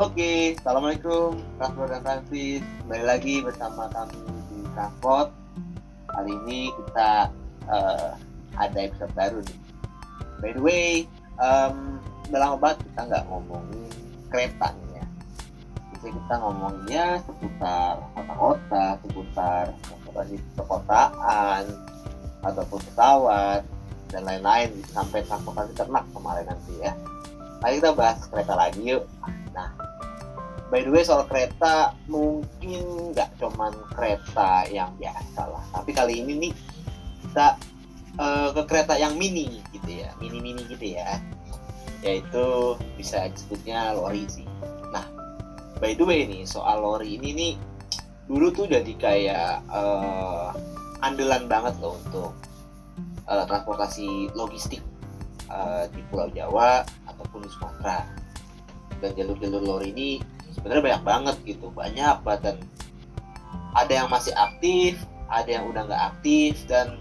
Oke, Assalamualaikum Transport dan Transit Kembali lagi bersama kami di Transport Kali ini kita uh, ada episode baru nih. By the way, um, udah lama banget kita nggak ngomongin kereta nih ya. Bisa kita ngomonginnya seputar kota-kota, seputar transportasi perkotaan Ataupun pesawat dan lain-lain. Sampai transportasi ternak kemarin nanti ya. Mari kita bahas kereta lagi yuk. Nah, by the way soal kereta mungkin nggak cuman kereta yang biasa lah, tapi kali ini nih kita uh, ke kereta yang mini gitu ya, mini-mini gitu ya, yaitu bisa disebutnya lori sih. Nah, by the way nih soal lori ini nih dulu tuh jadi kayak uh, andalan banget loh untuk uh, transportasi logistik uh, di Pulau Jawa ataupun di Sumatera. Dan jalur-jalur lori ini sebenarnya banyak banget gitu banyak banget dan ada yang masih aktif ada yang udah nggak aktif dan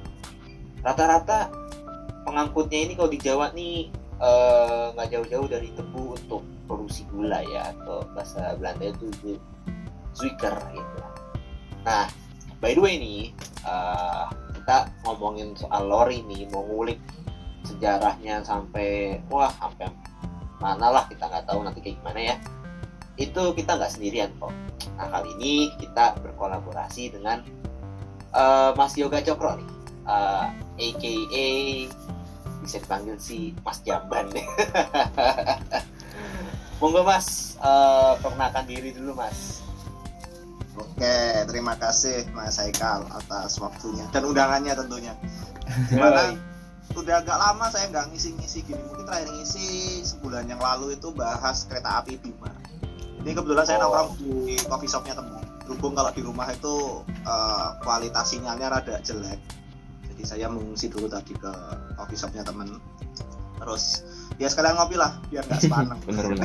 rata-rata pengangkutnya ini kalau di Jawa nih eh, nggak uh, jauh-jauh dari tebu untuk produksi gula ya atau bahasa Belanda itu zuiker gitu. Nah by the way nih uh, kita ngomongin soal lori nih mau ngulik sejarahnya sampai wah sampai mana lah kita nggak tahu nanti kayak gimana ya itu kita nggak sendirian kok. Nah kali ini kita berkolaborasi dengan uh, Mas Yoga Cokro nih. Uh, eh, AKA bisa dipanggil si Mas Jamban. Deh monggo Mas uh, perkenalkan diri dulu Mas. Oke, terima kasih Mas Haikal atas waktunya dan undangannya tentunya. Gimana? Udah agak lama saya nggak ngisi-ngisi gini. Mungkin terakhir ngisi sebulan yang lalu itu bahas kereta api Bima ini kebetulan saya oh. nongkrong di coffee shopnya temen berhubung kalau di rumah itu uh, kualitas sinyalnya rada jelek. Jadi saya mengungsi dulu tadi ke coffee shopnya temen. Terus ya sekalian ngopi lah biar nggak sepaneng bener-bener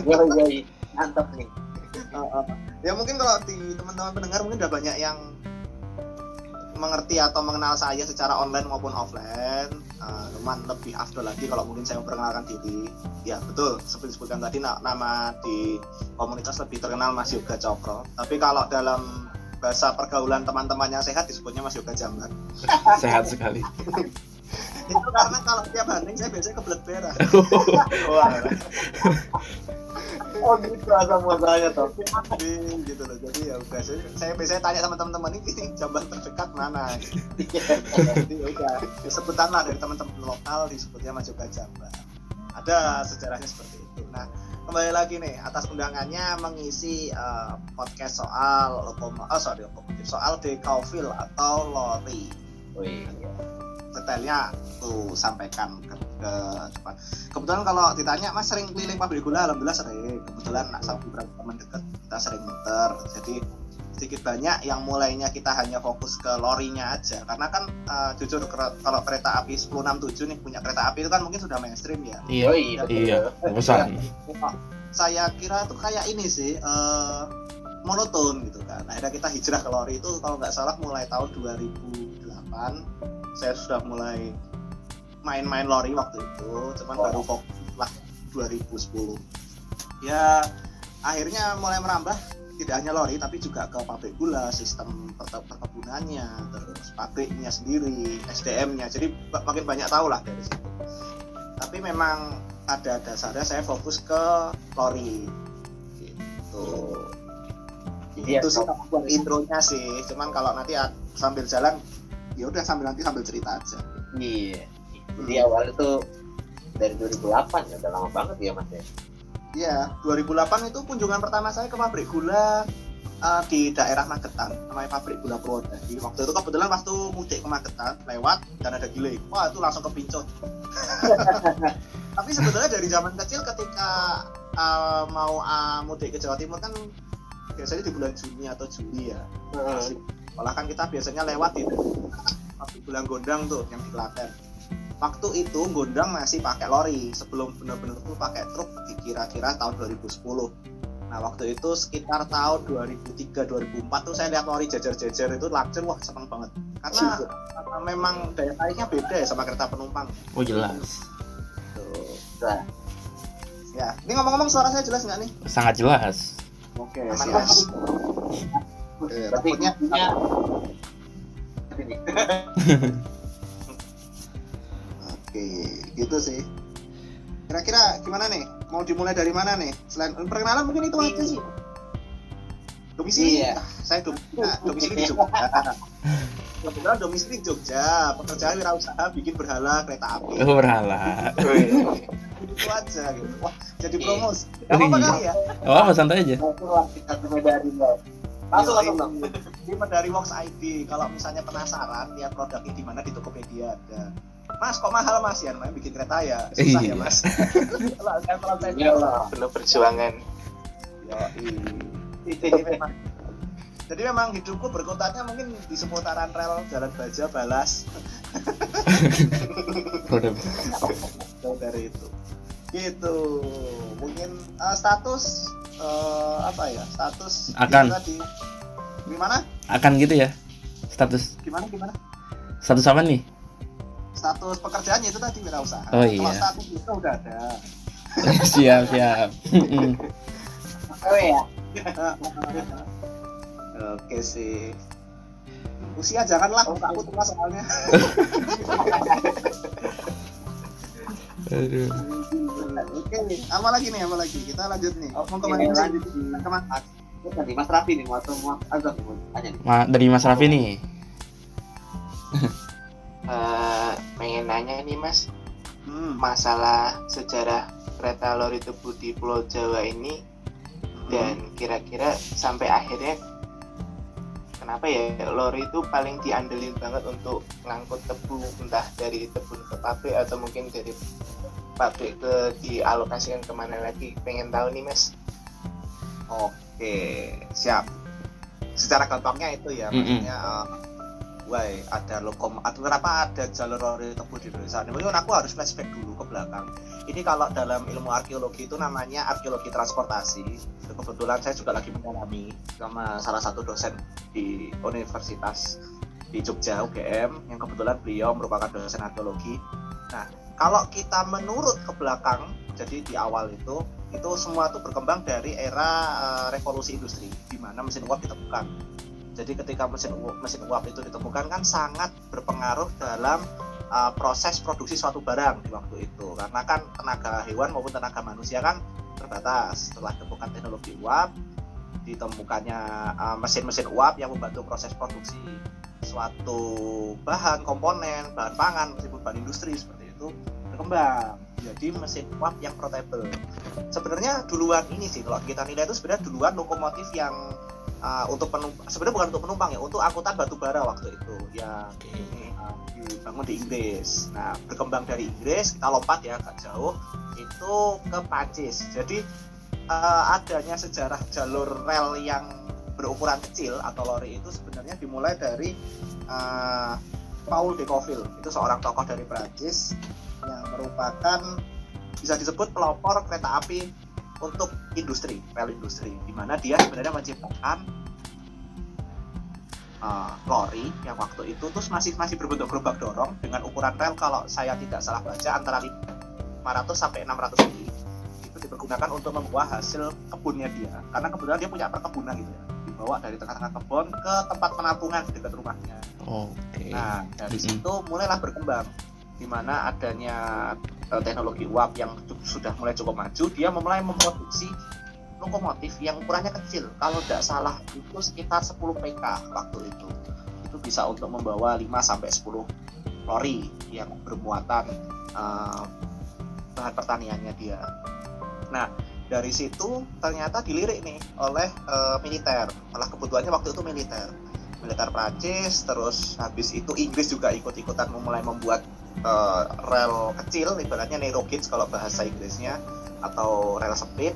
mantap nih. Uh, uh, ya mungkin kalau di teman-teman pendengar mungkin udah banyak yang mengerti atau mengenal saya secara online maupun offline. Uh, lebih afdol lagi kalau mungkin saya memperkenalkan diri. Ya betul. Seperti disebutkan tadi nama di komunitas lebih terkenal Mas Yoga Cokro. Tapi kalau dalam bahasa pergaulan teman-teman yang sehat disebutnya Mas Yoga Jamban sehat sekali. Itu karena kalau tiap hari saya biasanya kebelet berak oh gitu asal muasalnya tuh gitu loh. Jadi ya udah saya, saya biasanya tanya sama teman-teman ini jamban terdekat mana? Jadi ya udah sebutan lah dari teman-teman lokal disebutnya Majoka Jamban ada sejarahnya seperti itu. Nah kembali lagi nih atas undangannya mengisi uh, podcast soal lokomotif oh, sorry lokomotif soal dekofil atau lori. Iya detailnya tuh sampaikan ke, ke depan. Kebetulan kalau ditanya Mas sering keliling pabrik gula, alhamdulillah sering. Kebetulan nak sama beberapa teman dekat kita sering muter. Jadi sedikit banyak yang mulainya kita hanya fokus ke lorinya aja. Karena kan uh, jujur kalau kereta api 1067 nih punya kereta api itu kan mungkin sudah mainstream ya. Iya. Oh, iya. Iya pesan saya kira tuh kayak ini sih uh, monoton gitu kan. Akhirnya kita hijrah ke lori itu kalau nggak salah mulai tahun 2008 saya sudah mulai main-main lori waktu itu cuman oh. baru fokus lah 2010 ya akhirnya mulai merambah tidak hanya lori tapi juga ke pabrik gula sistem perkebunannya terus pabriknya sendiri SDM-nya jadi makin banyak tahu lah dari situ. Tapi memang ada dasarnya saya fokus ke lori. Gitu. Jadi itu sih buat intronya sih. Cuman kalau nanti sambil jalan ya udah sambil nanti sambil cerita aja. Iya. Jadi hmm. awal itu dari 2008 ya udah lama banget ya mas ya? Iya 2008 itu kunjungan pertama saya ke pabrik gula uh, di daerah Magetan namanya pabrik gula Purwodadi. Waktu itu kebetulan waktu mudik ke Magetan lewat dan ada gile wah itu langsung kepincut. Tapi sebetulnya dari zaman kecil ketika uh, mau uh, mudik ke Jawa Timur kan biasanya di bulan Juni atau Juli ya. Masih malah kan kita biasanya lewat itu. Waktu bulan gondang tuh yang di Klaten. Waktu itu gondang masih pakai lori. Sebelum benar-benar tuh pakai truk di kira-kira tahun 2010 nah waktu itu sekitar tahun 2003 2004 tuh saya lihat lori jajar-jajar itu lakcer wah seneng banget. Karena, karena memang daya tariknya beda ya sama kereta penumpang. Oh jelas. Tuh. Nah. ya ini ngomong-ngomong suara saya jelas nggak nih? Sangat jelas Oke, Aman, siap. Mas. Oke, Berarti takutnya intinya ini. Oke, gitu sih. Kira-kira gimana nih? Mau dimulai dari mana nih? Selain perkenalan mungkin itu aja sih. Domisili. Iya. Ah, saya domisili, nah, domisili di Jogja. Kebetulan domisili di Jogja. Pekerjaan wirausaha bikin berhala kereta api. Oh, berhala. Itu aja gitu. Wah, jadi Iya. promos. Gak apa-apa Iya. kali ya. Oh, apa santai aja. Langsung lah kita dari. Langsung langsung dong. Di Medari Works ID. Kalau misalnya penasaran lihat produknya di mana di Tokopedia ada. Mas kok mahal mas ya namanya bikin kereta ya susah ya Iya. mas. Kalau saya kalau saya Iya lah. penuh perjuangan. Jadi memang jadi memang hidupku berkutatnya mungkin di seputaran rel Jalan Baja Balas. Jauh dari itu. Gitu. Mungkin eh, status eh, apa ya? Status Akan. tadi. Gimana? Akan gitu ya. Status Gimana gimana? status apa nih? Status pekerjaannya itu tadi wirausaha. Oh, Kalau iya. status itu udah ada. siap, siap. Mm-mm. Oh ya. Oke sih. Usia janganlah, aku tua soalnya. Aduh. Oke, apa lagi nih? Apa lagi? Kita lanjut nih. Oh, Mau ini lanjut. Nanti Mas Raffi nih mau atau mau Azam tanya nih. Ma dari Mas Raffi nih. Eh, pengen nanya nih mas Hmm. masalah sejarah kereta lori tebu di Pulau Jawa ini dan kira-kira sampai akhirnya kenapa ya lori itu paling diandelin banget untuk ngangkut tebu entah dari tebun ke pabrik atau mungkin dari pabrik ke dialokasikan ke mana lagi pengen tahu nih mas Oke, siap. Secara gampangnya itu ya, Mm-mm. maksudnya eh, Wah, ada lokom atau kenapa ada jalur lori tebu di Indonesia? Mungkin aku harus flashback dulu ke belakang. Ini kalau dalam ilmu arkeologi itu namanya arkeologi transportasi. Kebetulan saya juga lagi mendalami sama salah satu dosen di Universitas di Jogja UGM yang kebetulan beliau merupakan dosen arkeologi. Nah, kalau kita menurut ke belakang, jadi di awal itu itu semua itu berkembang dari era eh, revolusi industri di mana mesin uap ditemukan. Jadi ketika mesin uap, mesin uap itu ditemukan kan sangat berpengaruh dalam uh, proses produksi suatu barang di waktu itu. Karena kan tenaga hewan maupun tenaga manusia kan terbatas. Setelah ditemukan teknologi uap ditemukannya uh, mesin-mesin uap yang membantu proses produksi suatu bahan komponen bahan pangan meskipun bahan industri seperti itu berkembang jadi mesin uap yang portable. Sebenarnya duluan ini sih kalau kita nilai itu sebenarnya duluan lokomotif yang uh, untuk penumpang sebenarnya bukan untuk penumpang ya untuk angkutan batu bara waktu itu yang uh, dibangun di Inggris. Nah berkembang dari Inggris kita lompat ya agak jauh itu ke Prancis. Jadi uh, adanya sejarah jalur rel yang berukuran kecil atau lori itu sebenarnya dimulai dari uh, Paul de Courville itu seorang tokoh dari Prancis yang merupakan bisa disebut pelopor kereta api untuk industri, rel industri, di mana dia sebenarnya menciptakan uh, lori yang waktu itu terus masih masih berbentuk gerobak dorong dengan ukuran rel kalau saya tidak salah baca antara 500 sampai 600 mili itu dipergunakan untuk membawa hasil kebunnya dia karena kebetulan dia punya perkebunan gitu ya dibawa dari tengah-tengah kebun ke tempat penampungan di dekat rumahnya Oke. Nah, dari Mm-mm. situ mulailah berkembang di mana adanya eh, teknologi uap yang sudah mulai cukup maju, dia mulai memproduksi lokomotif yang ukurannya kecil. Kalau tidak salah itu sekitar 10 PK waktu itu. Itu bisa untuk membawa 5 sampai 10 lori yang bermuatan eh, bahan pertaniannya dia. Nah, dari situ ternyata dilirik nih oleh eh, militer. Malah kebutuhannya waktu itu militer militer Prancis terus habis itu Inggris juga ikut-ikutan mulai membuat eh, rel kecil ibaratnya narrow gauge kalau bahasa Inggrisnya atau rel sempit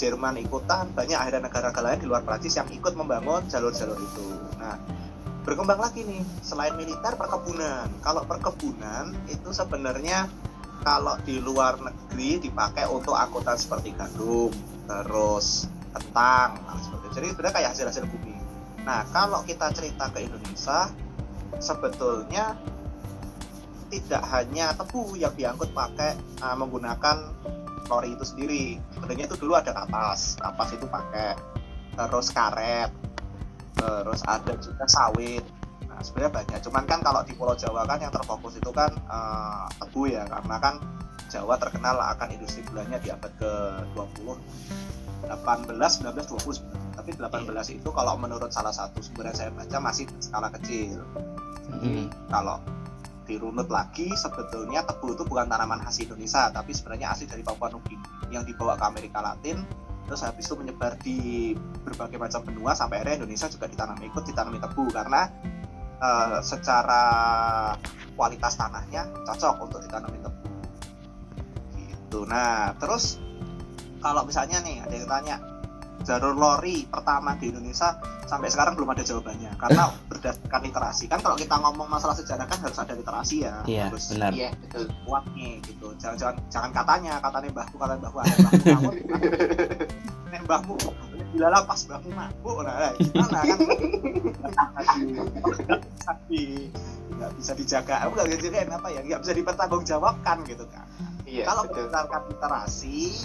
Jerman ikutan banyak akhirnya negara-negara lain di luar Prancis yang ikut membangun jalur-jalur itu. Nah berkembang lagi nih selain militer perkebunan. Kalau perkebunan itu sebenarnya kalau di luar negeri dipakai untuk angkutan seperti gandum terus kentang nah, seperti itu. jadi sebenarnya kayak hasil-hasil bumi. Nah, kalau kita cerita ke Indonesia, sebetulnya tidak hanya tebu yang diangkut pakai uh, menggunakan lori itu sendiri. Sebenarnya itu dulu ada kapas, kapas itu pakai. terus karet terus ada juga sawit nah sebenarnya banyak cuman kan kalau di Pulau Jawa kan yang terfokus itu kan eh, tebu ya karena kan Jawa terkenal akan industri gulanya di abad ke-20 18, 19, 20 sebenarnya. tapi 18 itu kalau menurut salah satu sumber yang saya baca masih skala kecil Mm. kalau dirunut lagi sebetulnya tebu itu bukan tanaman khas Indonesia tapi sebenarnya asli dari Papua Nugini yang dibawa ke Amerika Latin. Terus habis itu menyebar di berbagai macam benua sampai akhirnya Indonesia juga ditanami ikut ditanami tebu karena eh, secara kualitas tanahnya cocok untuk ditanami tebu. Gitu. Nah terus kalau misalnya nih ada yang tanya jalur lori pertama di Indonesia sampai sekarang belum ada jawabannya karena berdasarkan literasi. Kan kalau kita ngomong masalah sejarah kan harus ada literasi ya. Iya, harus benar. Iya, betul. kuat nih gitu. Jangan jangan jangan katanya katanya mbahku katanya mbahku ada mbahku nek mbahmu bila lapas mbahmu mabuk. Nah nah, gimana kan? Tapi nggak bisa dijaga. Aku nggak bisa apa ya? Nggak bisa dipertanggungjawabkan gitu kan. Iya, kalau berdasarkan literasi,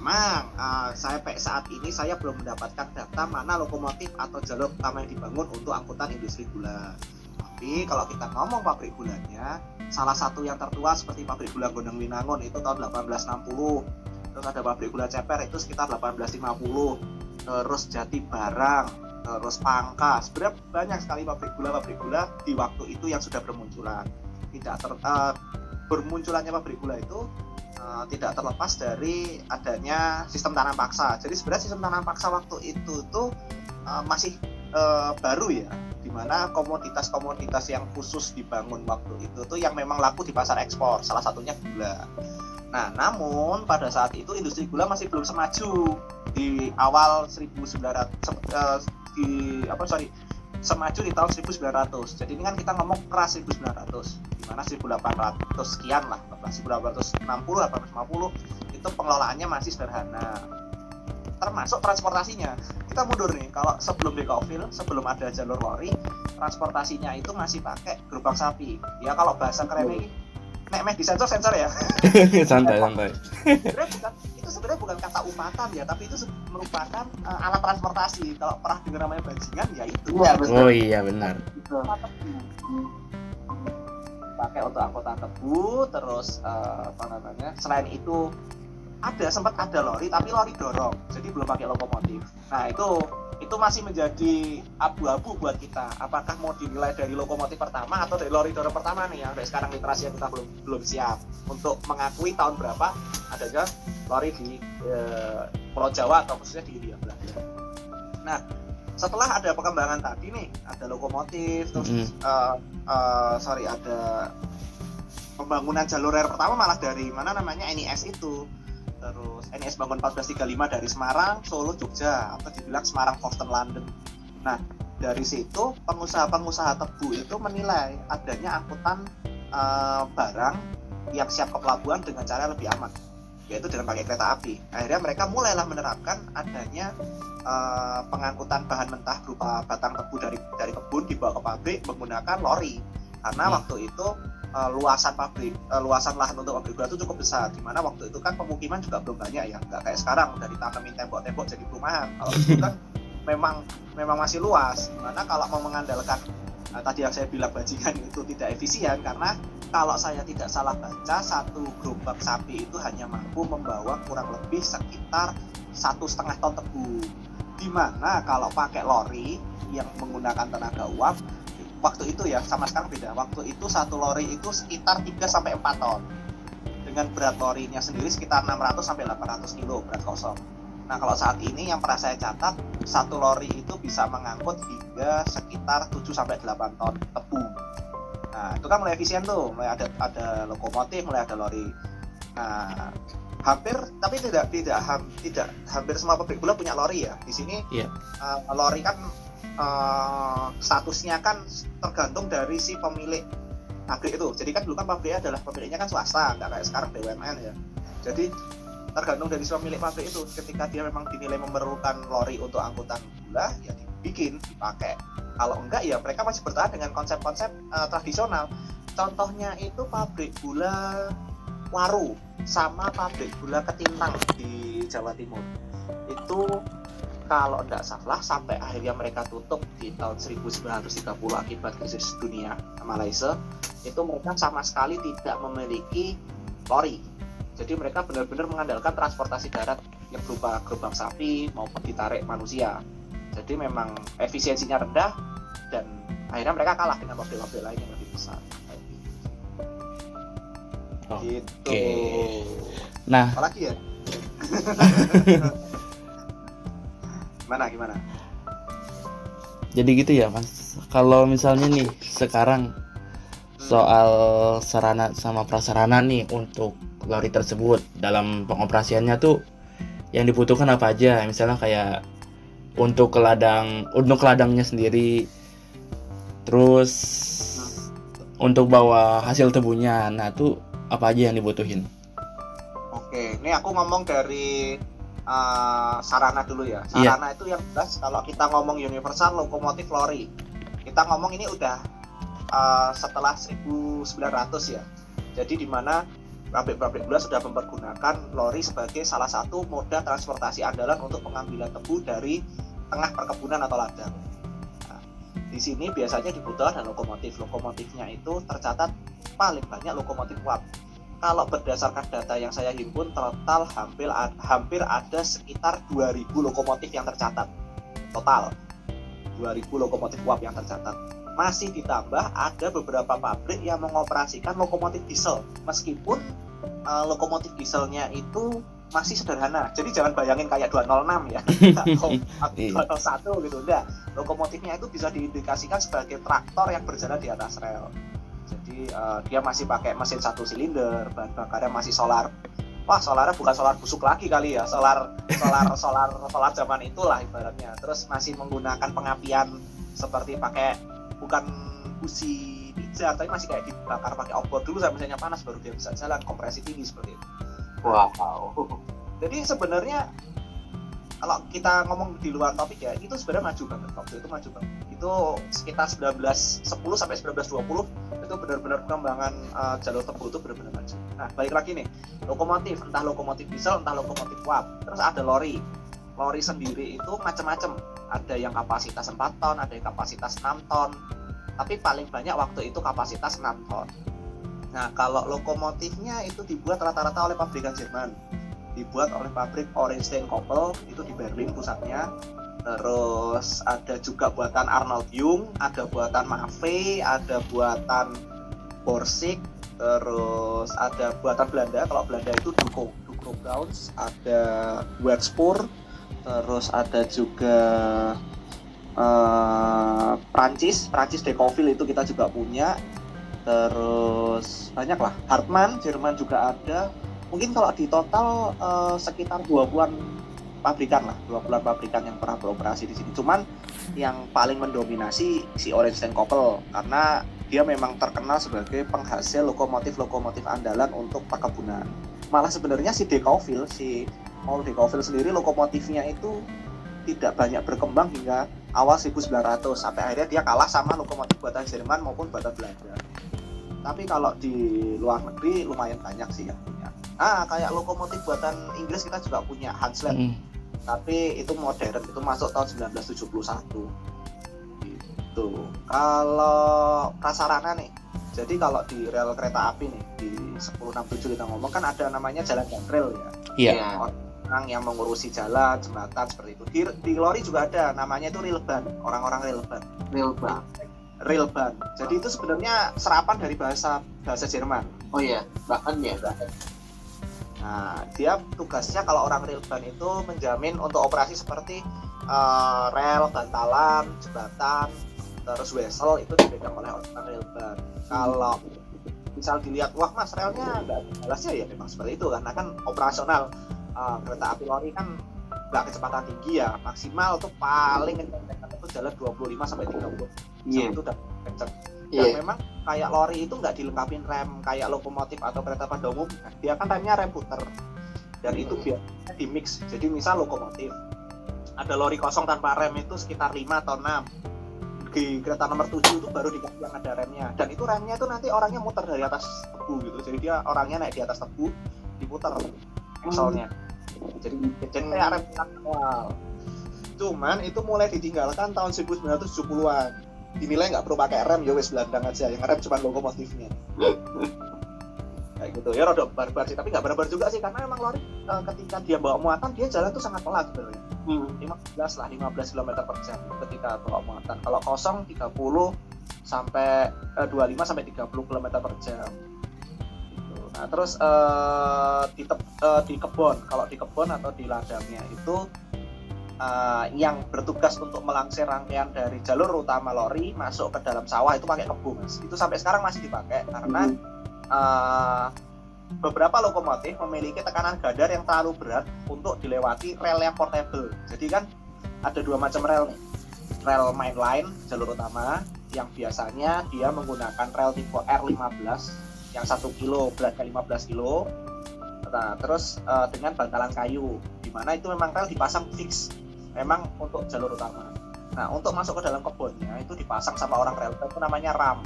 memang uh, saya saat ini saya belum mendapatkan data mana lokomotif atau jalur utama yang dibangun untuk angkutan industri gula. Tapi kalau kita ngomong pabrik gulanya, salah satu yang tertua seperti pabrik gula Gondang Winangun itu tahun 1860. Terus ada pabrik gula Ceper itu sekitar 1850. Terus Jati Barang, terus Pangka. Sebenarnya banyak sekali pabrik gula pabrik gula di waktu itu yang sudah bermunculan. Tidak ter, uh, bermunculannya pabrik gula itu uh, tidak terlepas dari adanya sistem tanam paksa. Jadi sebenarnya sistem tanam paksa waktu itu tuh uh, masih uh, baru ya, di mana komoditas-komoditas yang khusus dibangun waktu itu tuh yang memang laku di pasar ekspor. Salah satunya gula. Nah, namun pada saat itu industri gula masih belum semaju di awal 1900 se- uh, di apa sorry semaju di tahun 1900 jadi ini kan kita ngomong keras 1900 di mana 1800 sekian lah 1860 1850 itu pengelolaannya masih sederhana. Termasuk transportasinya. Kita mundur nih kalau sebelum dekofil sebelum ada jalur lori transportasinya itu masih pakai gerobak sapi. Ya kalau bahasa keren ini nek meh disensor sensor ya? Santai santai. Itu sebenarnya bukan kata umatan ya tapi itu merupakan uh, alat transportasi. Kalau pernah dengar namanya bajingan ya itu. Iya, betul. oh iya benar. Betul. pakai untuk angkutan tebu terus eh, apa namanya selain itu ada sempat ada lori tapi lori dorong jadi belum pakai lokomotif. Nah itu itu masih menjadi abu-abu buat kita. Apakah mau dinilai dari lokomotif pertama atau dari lori dorong pertama nih yang sampai sekarang literasi yang kita belum belum siap. Untuk mengakui tahun berapa adanya lori di eh, Pulau Jawa atau khususnya di India Belanda. Nah setelah ada perkembangan tadi nih ada lokomotif terus Mm-mm. eh, eh, sorry ada pembangunan jalur rel pertama malah dari mana namanya NIS itu terus NIS bangun 1435 dari Semarang Solo Jogja atau dibilang Semarang Boston London. Nah dari situ pengusaha-pengusaha tebu itu menilai adanya angkutan eh, barang yang siap ke pelabuhan dengan cara lebih aman yaitu dengan pakai kereta api. Akhirnya mereka mulailah menerapkan adanya eh, pengangkutan bahan mentah berupa batang tebu dari dari kebun dibawa ke pabrik menggunakan lori. Karena Hmm. waktu itu eh, luasan pabrik eh, luasan lahan untuk pabrik gula itu cukup besar di mana waktu itu kan pemukiman juga belum banyak ya nggak kayak sekarang udah ditanemin tembok-tembok jadi perumahan. Kalau dulu kan memang memang masih luas di mana kalau mau mengandalkan eh, tadi yang saya bilang bajingan itu tidak efisien karena kalau saya tidak salah baca satu gerobak sapi itu hanya mampu membawa kurang lebih sekitar satu setengah ton tebu. Di mana kalau pakai lori yang menggunakan tenaga uap waktu itu ya sama sekarang beda. Waktu itu satu lori itu sekitar 3 sampai 4 ton. Dengan berat lorinya sendiri sekitar 600 sampai 800 kilo berat kosong. Nah kalau saat ini yang pernah saya catat satu lori itu bisa mengangkut hingga sekitar 7 sampai 8 ton tebu. Nah itu kan mulai efisien tuh. Mulai ada ada lokomotif mulai ada lori. Nah hampir tapi tidak tidak ham- tidak hampir semua pabrik gula punya lori ya. Di sini Iya. eh, lori kan eh, statusnya kan tergantung dari si pemilik pabrik itu. Jadi kan dulu kan pabriknya adalah pabriknya kan swasta nggak kayak sekarang BUMN ya. Jadi tergantung dari si pemilik pabrik itu. Ketika dia memang dinilai memerlukan lori untuk angkutan gula ya dibikin dipakai. Kalau enggak ya mereka masih bertahan dengan konsep-konsep eh, tradisional. Contohnya itu pabrik gula Waru sama pabrik gula Ketintang di Jawa Timur. Itu kalau tidak salah sampai akhirnya mereka tutup di tahun 1930 akibat krisis dunia Malaysia itu mereka sama sekali tidak memiliki lori. Jadi mereka benar-benar mengandalkan transportasi darat yang berupa gerbang sapi maupun ditarik manusia. Jadi memang efisiensinya rendah dan akhirnya mereka kalah dengan mobil-mobil lain yang lebih besar. Gitu. Oke. Nah, apalagi ya gimana gimana jadi gitu ya, Mas. Kalau misalnya nih sekarang soal sarana sama prasarana nih untuk lori tersebut dalam pengoperasiannya tuh yang dibutuhkan apa aja? Misalnya kayak untuk ke ladang, untuk ladangnya sendiri, terus untuk bawa hasil tebunya. Nah, tuh apa aja yang dibutuhin? Oke, ini aku ngomong dari uh, sarana dulu ya. Iya. Sarana itu yang jelas kalau kita ngomong universal lokomotif lori. Kita ngomong ini udah uh, setelah 1900 ya. Jadi di mana pabrik-pabrik gula sudah mempergunakan lori sebagai salah satu moda transportasi andalan untuk pengambilan tebu dari tengah perkebunan atau ladang. Nah, di sini biasanya dibutuhkan lokomotif. Lokomotifnya itu tercatat paling banyak lokomotif uap kalau berdasarkan data yang saya himpun total hampir hampir ada sekitar 2000 lokomotif yang tercatat. Total. 2000 lokomotif uap yang tercatat. Masih ditambah ada beberapa pabrik yang mengoperasikan lokomotif diesel. Meskipun uh, lokomotif dieselnya itu masih sederhana. Jadi jangan bayangin kayak 206 ya. Atau Iya. 201 gitu. Enggak lokomotifnya itu bisa diindikasikan sebagai traktor yang berjalan di atas rel jadi eh, dia masih pakai mesin satu silinder bahan bakarnya masih solar. Wah solarnya bukan solar busuk lagi kali ya solar solar solar solar zaman itulah ibaratnya. Terus masih menggunakan pengapian seperti pakai bukan busi pijat tapi masih kayak dibakar pakai obor dulu sampai misalnya panas baru dia bisa jalan kompresi tinggi seperti itu. Wow. jadi sebenarnya kalau kita ngomong di luar topik ya itu sebenarnya maju banget. Waktu itu maju banget itu sekitar 1910 sampai 1920 itu benar-benar pengembangan uh, jalur tebu itu benar-benar maju. Nah balik lagi nih lokomotif entah lokomotif diesel entah lokomotif uap terus ada lori. Lori sendiri itu macam-macam ada yang kapasitas 4 ton ada yang kapasitas 6 ton. Tapi paling banyak waktu itu kapasitas 6 ton. Nah kalau lokomotifnya itu dibuat rata-rata oleh pabrikan Jerman. Dibuat oleh pabrik Orenstein Koppel itu di Berlin pusatnya terus ada juga buatan Arnold Jung ada buatan Mave ada buatan Borsig terus ada buatan Belanda. Kalau Belanda itu Duco Duco Browns ada Wexpur terus ada juga eh, Prancis Prancis Decauville itu kita juga punya. Terus banyak lah. Hartmann Jerman juga ada. Mungkin kalau di total eh, sekitar 20-an pabrikan lah 20-an pabrikan yang pernah beroperasi di sini. Cuman yang paling mendominasi si Orange Koppel karena dia memang terkenal sebagai penghasil lokomotif-lokomotif andalan untuk perkebunan. Malah sebenarnya si Decauville si Paul Decauville sendiri lokomotifnya itu tidak banyak berkembang hingga awal 1900 sampai akhirnya dia kalah sama lokomotif buatan Jerman maupun buatan Belanda. Tapi kalau di luar negeri lumayan banyak sih yang punya. Ah kayak lokomotif buatan Inggris kita juga punya Hanslet Mm. Tapi itu modern itu masuk tahun 1971 gitu. Kalau prasarana nih jadi kalau di rel kereta api nih di 1067 kita ngomong kan ada namanya jalan gangrel ya. Iya. orang yang mengurusi jalan jembatan seperti itu. Di, di lori juga ada namanya itu rilban orang-orang rilban Real banget. rilban jadi itu sebenarnya serapan dari bahasa bahasa Jerman. Oh iya, bahkan ya, bahkan. Nah, dia tugasnya kalau orang rilban itu menjamin untuk operasi seperti eh, rel, bantalan, jembatan, terus wesel itu dipegang oleh orang rilban. Kalau misal dilihat, wah mas relnya nggak balasnya ya memang seperti itu karena kan operasional eh, kereta api lori kan nggak kecepatan tinggi ya maksimal tuh paling kenceng itu jalan 25 sampai 30 Iya. itu udah kenceng Iya. dan memang kayak lori itu nggak dilengkapin rem kayak lokomotif atau kereta pada umum dia kan remnya rem puter. Dan itu biasanya di mix. Jadi misal lokomotif ada lori kosong tanpa rem itu sekitar 5 atau 6 di kereta nomor 7 itu baru dikasih yang ada remnya. Dan itu remnya itu nanti orangnya muter dari atas tebu gitu. Jadi dia orangnya naik di atas tebu diputer axle-nya. Jadi jadi kayak rem awal cuman itu mulai ditinggalkan tahun 1970-an dinilai nggak perlu pakai rem ya wes belandang aja. Yang rem cuma lokomotifnya. Kayak gitu. Ya rada barbar sih tapi nggak barbar juga sih karena memang lori eh, ketika dia bawa muatan dia jalan tuh sangat pelan sebenarnya Hmm. 15 lah 15 km per jam ketika bawa muatan. Kalau kosong 30 sampai eh, 25 sampai 30 km per jam. Gitu. nah terus eh, di tep- eh, di kebun kalau di kebun atau di ladangnya itu eh, yang bertugas untuk melangsir rangkaian dari jalur utama lori masuk ke dalam sawah itu pakai kebu mas itu sampai sekarang masih dipakai karena eh, beberapa lokomotif memiliki tekanan gadar yang terlalu berat untuk dilewati rel yang portable. Jadi kan ada dua macam rel nih. Rel mainline jalur utama yang biasanya dia menggunakan rel tipe R15 yang 1 kilo beratnya 15 kilo. Nah, terus eh, dengan bantalan kayu di mana itu memang rel dipasang fix memang untuk jalur utama. Nah, untuk masuk ke dalam kebunnya itu dipasang sama orang rel itu namanya ram.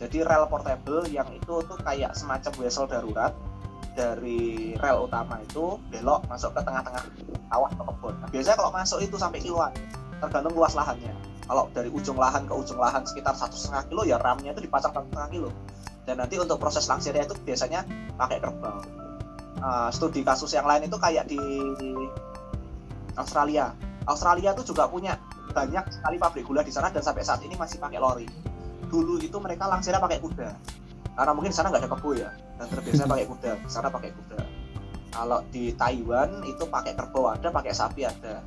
Jadi rel portable yang itu tuh kayak semacam wesel darurat dari rel utama itu belok masuk ke tengah-tengah sawah atau kebun. Nah, biasanya kalau masuk itu sampai kiloan, tergantung luas lahannya. Kalau dari ujung lahan ke ujung lahan sekitar satu setengah kilo ya ramnya itu dipasang satu setengah kilo. Dan nanti untuk proses langsirnya itu biasanya pakai kerbau. Uh, studi kasus yang lain itu kayak di Australia. Australia itu juga punya banyak sekali pabrik gula di sana dan sampai saat ini masih pakai lori. Dulu itu mereka langsirnya pakai kuda. Karena mungkin di sana nggak ada kebo ya, dan terbiasa pakai kuda. Di sana pakai kuda. Kalau di Taiwan itu pakai kerbau ada, pakai sapi ada.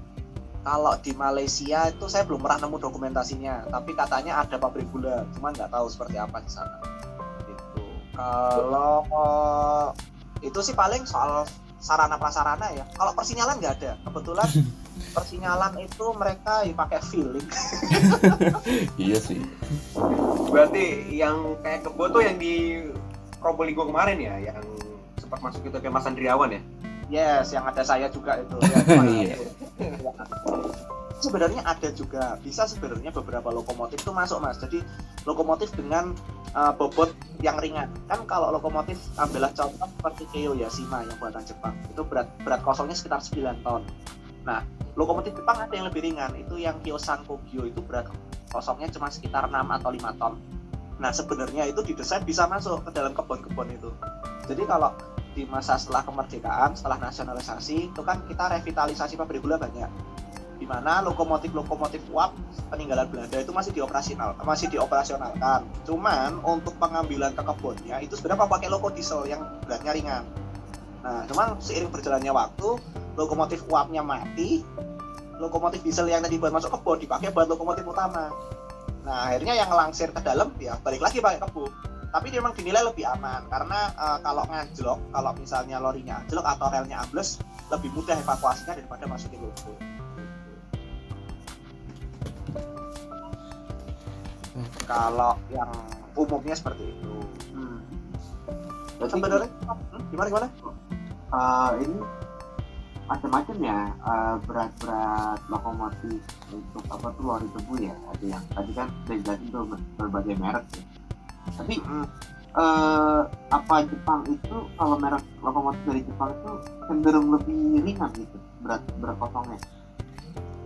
Kalau di Malaysia itu saya belum pernah nemu dokumentasinya, tapi katanya ada pabrik gula, cuman nggak tahu seperti apa di sana. Gitu. Kalau itu sih paling soal sarana prasarana ya. Kalau persinyalan nggak ada. Kebetulan persinyalan itu mereka ya pakai feeling. iya sih Berarti yang kayak kebo tuh yang di Probolinggo kemarin ya, yang sempat masuk itu ke Mas Andriawan ya. Yes, yang ada saya juga itu. Ya, Iya. Sebenarnya ada juga, bisa sebenarnya beberapa lokomotif itu masuk mas. Jadi lokomotif dengan uh, bobot yang ringan. Kan kalau lokomotif ambillah contoh seperti Keio Yashima yang buatan Jepang, itu berat berat kosongnya sekitar 9 ton. Nah, lokomotif Jepang ada yang lebih ringan, itu yang Kyosan Kogyo itu berat kosongnya cuma sekitar 6 atau 5 ton. Nah, sebenarnya itu didesain bisa masuk ke dalam kebun-kebun itu. Jadi kalau di masa setelah kemerdekaan, setelah nasionalisasi, itu kan kita revitalisasi pabrik gula banyak. Di mana lokomotif-lokomotif uap peninggalan Belanda itu masih dioperasional, masih dioperasionalkan. Cuman untuk pengambilan ke kebunnya itu sebenarnya pakai loko diesel yang beratnya ringan. Nah, cuman seiring berjalannya waktu, lokomotif uapnya mati, lokomotif diesel yang tadi buat masuk kebun dipakai buat lokomotif utama. Nah, akhirnya yang langsir ke dalam ya balik lagi pakai kebun tapi dia memang dinilai lebih aman karena eh, kalau ngajlok kalau misalnya lorinya anjlok atau relnya ambles lebih mudah evakuasinya daripada masukin logo kalau yang umumnya seperti itu Hmm. Berarti sebenarnya hmm, gimana gimana eh, ini macam-macam ya eh, berat-berat lokomotif untuk apa tuh lori tebu ya. Ada yang tadi kan sudah jelasin tuh ber- berbagai merek ya tapi Hmm. eh, apa Jepang itu kalau merek lokomotif dari Jepang itu cenderung lebih ringan gitu berat berat kosongnya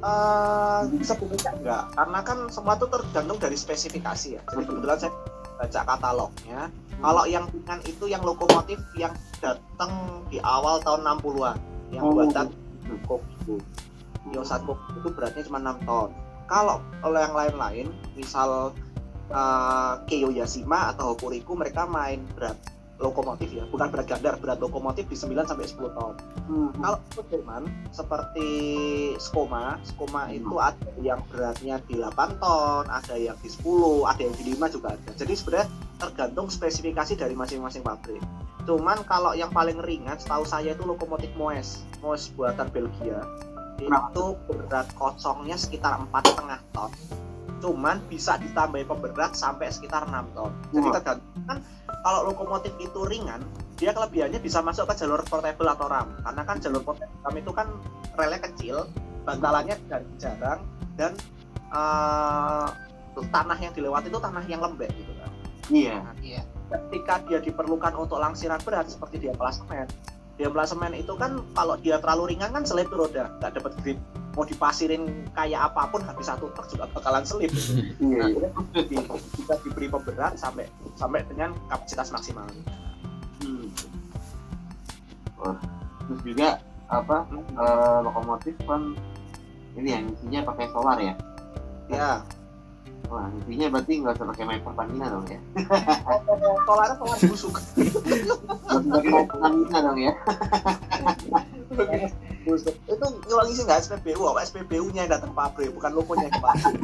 Eh, sebenarnya enggak. Karena kan semua itu tergantung dari spesifikasi ya. Jadi kebetulan saya baca katalognya. Kalau yang ringan itu yang lokomotif yang datang di awal tahun 60-an yang Oh, buatan Kokubu Yosan Kokubu itu beratnya cuma 6 ton. Kalau yang lain-lain misal uh, Keio Yashima atau Hokuriku mereka main berat lokomotif ya bukan berat gandar berat lokomotif di 9 sampai 10 ton Hmm. kalau Jerman seperti Skoma, Skoma itu ada yang beratnya di 8 ton, ada yang di 10, ada yang di 5 juga ada. Jadi sebenarnya tergantung spesifikasi dari masing-masing pabrik. Cuman kalau yang paling ringan setahu saya itu lokomotif Moes, Moes buatan Belgia. Itu berat kosongnya sekitar 4,5 ton. Cuman bisa ditambahi pemberat sampai sekitar 6 ton. Jadi tergantung kan kalau lokomotif itu ringan, dia kelebihannya bisa masuk ke jalur portable atau ram. Karena kan jalur portable ram itu kan relnya kecil bantalannya dari jarang dan eh, tanah yang dilewati itu tanah yang lembek gitu kan. Iya. Nah, ketika dia diperlukan untuk langsiran berat seperti dia pelasemen dia pelasemen itu kan kalau dia terlalu ringan kan selip roda. Nggak dapat grip. Mau dipasirin kayak apa pun habis satu truk juga bakalan selip. Nah, bisa diberi pemberat sampai sampai dengan kapasitas maksimal. Hmm. Wah, terus juga apa eh, lokomotif kan ini yang isinya pakai solar ya? Ya wah intinya berarti nggak usah pakai main Pertamina dong ya? Solarnya solar busuk. Nggak pakai Pertamina dong ya? Busuk. Itu ngilangi sih nggak SPBU apa SPBU nya yang datang pabrik bukan logonya yang ke pabrik.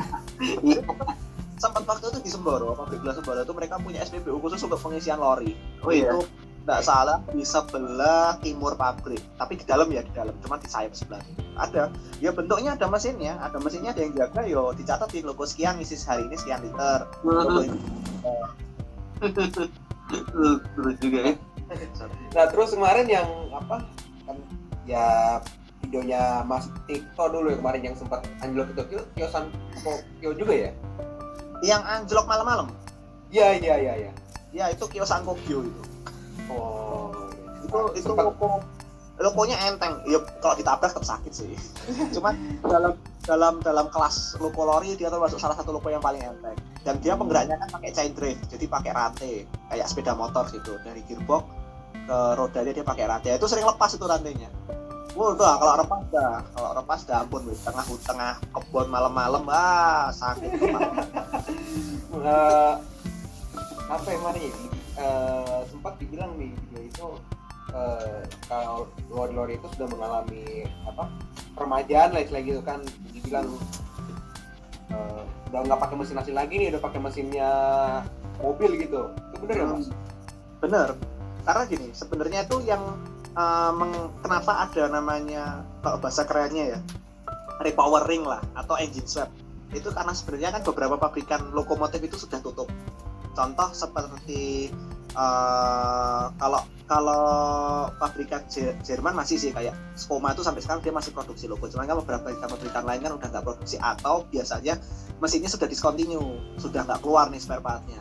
Sempat waktu itu di Semboro pabrik gula Semboro itu mereka punya SPBU khusus untuk pengisian lori. Oh iya. Itu nggak salah di sebelah timur pabrik. Tapi di dalam ya di dalam. Cuma di sayap sebelah. Ada. Ya bentuknya ada mesinnya. Ada mesinnya ada yang jaga. Yo dicatat di logo sekian isi hari ini sekian liter. Logo ini. Terus juga ya. Nah terus kemarin yang apa? Kan ya videonya Mas Tikto dulu ya kemarin yang sempat anjlok itu. Kio kiosan Kio juga ya? yang anjlok malam-malam? Iya iya iya iya. ya itu kios Angkogyo itu Oh. itu itu Sempat- logo logonya enteng. Ya kalau ditabrak tetap sakit sih. Cuman dalam dalam dalam kelas logo lori dia termasuk salah satu logo yang paling enteng. Dan dia penggeraknya kan pakai chain drive jadi pakai rantai. Kayak sepeda motor gitu. Dari gearbox ke rodanya dia pakai rantai. Itu sering lepas itu rantainya. Wah, udah kalau lepas dah, kalau lepas dah ampun wis tengah tengah kebun malam-malam. Ah sakit. Eh, apa yang mana ya? Eh, sempat dibilang nih video itu eh, kalau lori-lori itu sudah mengalami apa permajaan lah istilah gitu kan. Dibilang eh, udah nggak pakai mesin asli lagi nih udah pakai mesinnya mobil gitu. Itu bener ya mas? bener. Karena gini sebenarnya itu yang uh, meng- kenapa ada namanya kalau bahasa kerennya ya repowering lah atau engine swap. Itu karena sebenarnya kan beberapa pabrikan lokomotif itu sudah tutup contoh seperti uh, kalau kalau pabrikan Je- Jerman masih sih kayak Skoma itu sampai sekarang dia masih produksi logo. Cuman kan beberapa pabrikan lain kan udah nggak produksi atau biasanya mesinnya sudah discontinue sudah nggak keluar nih spare partnya.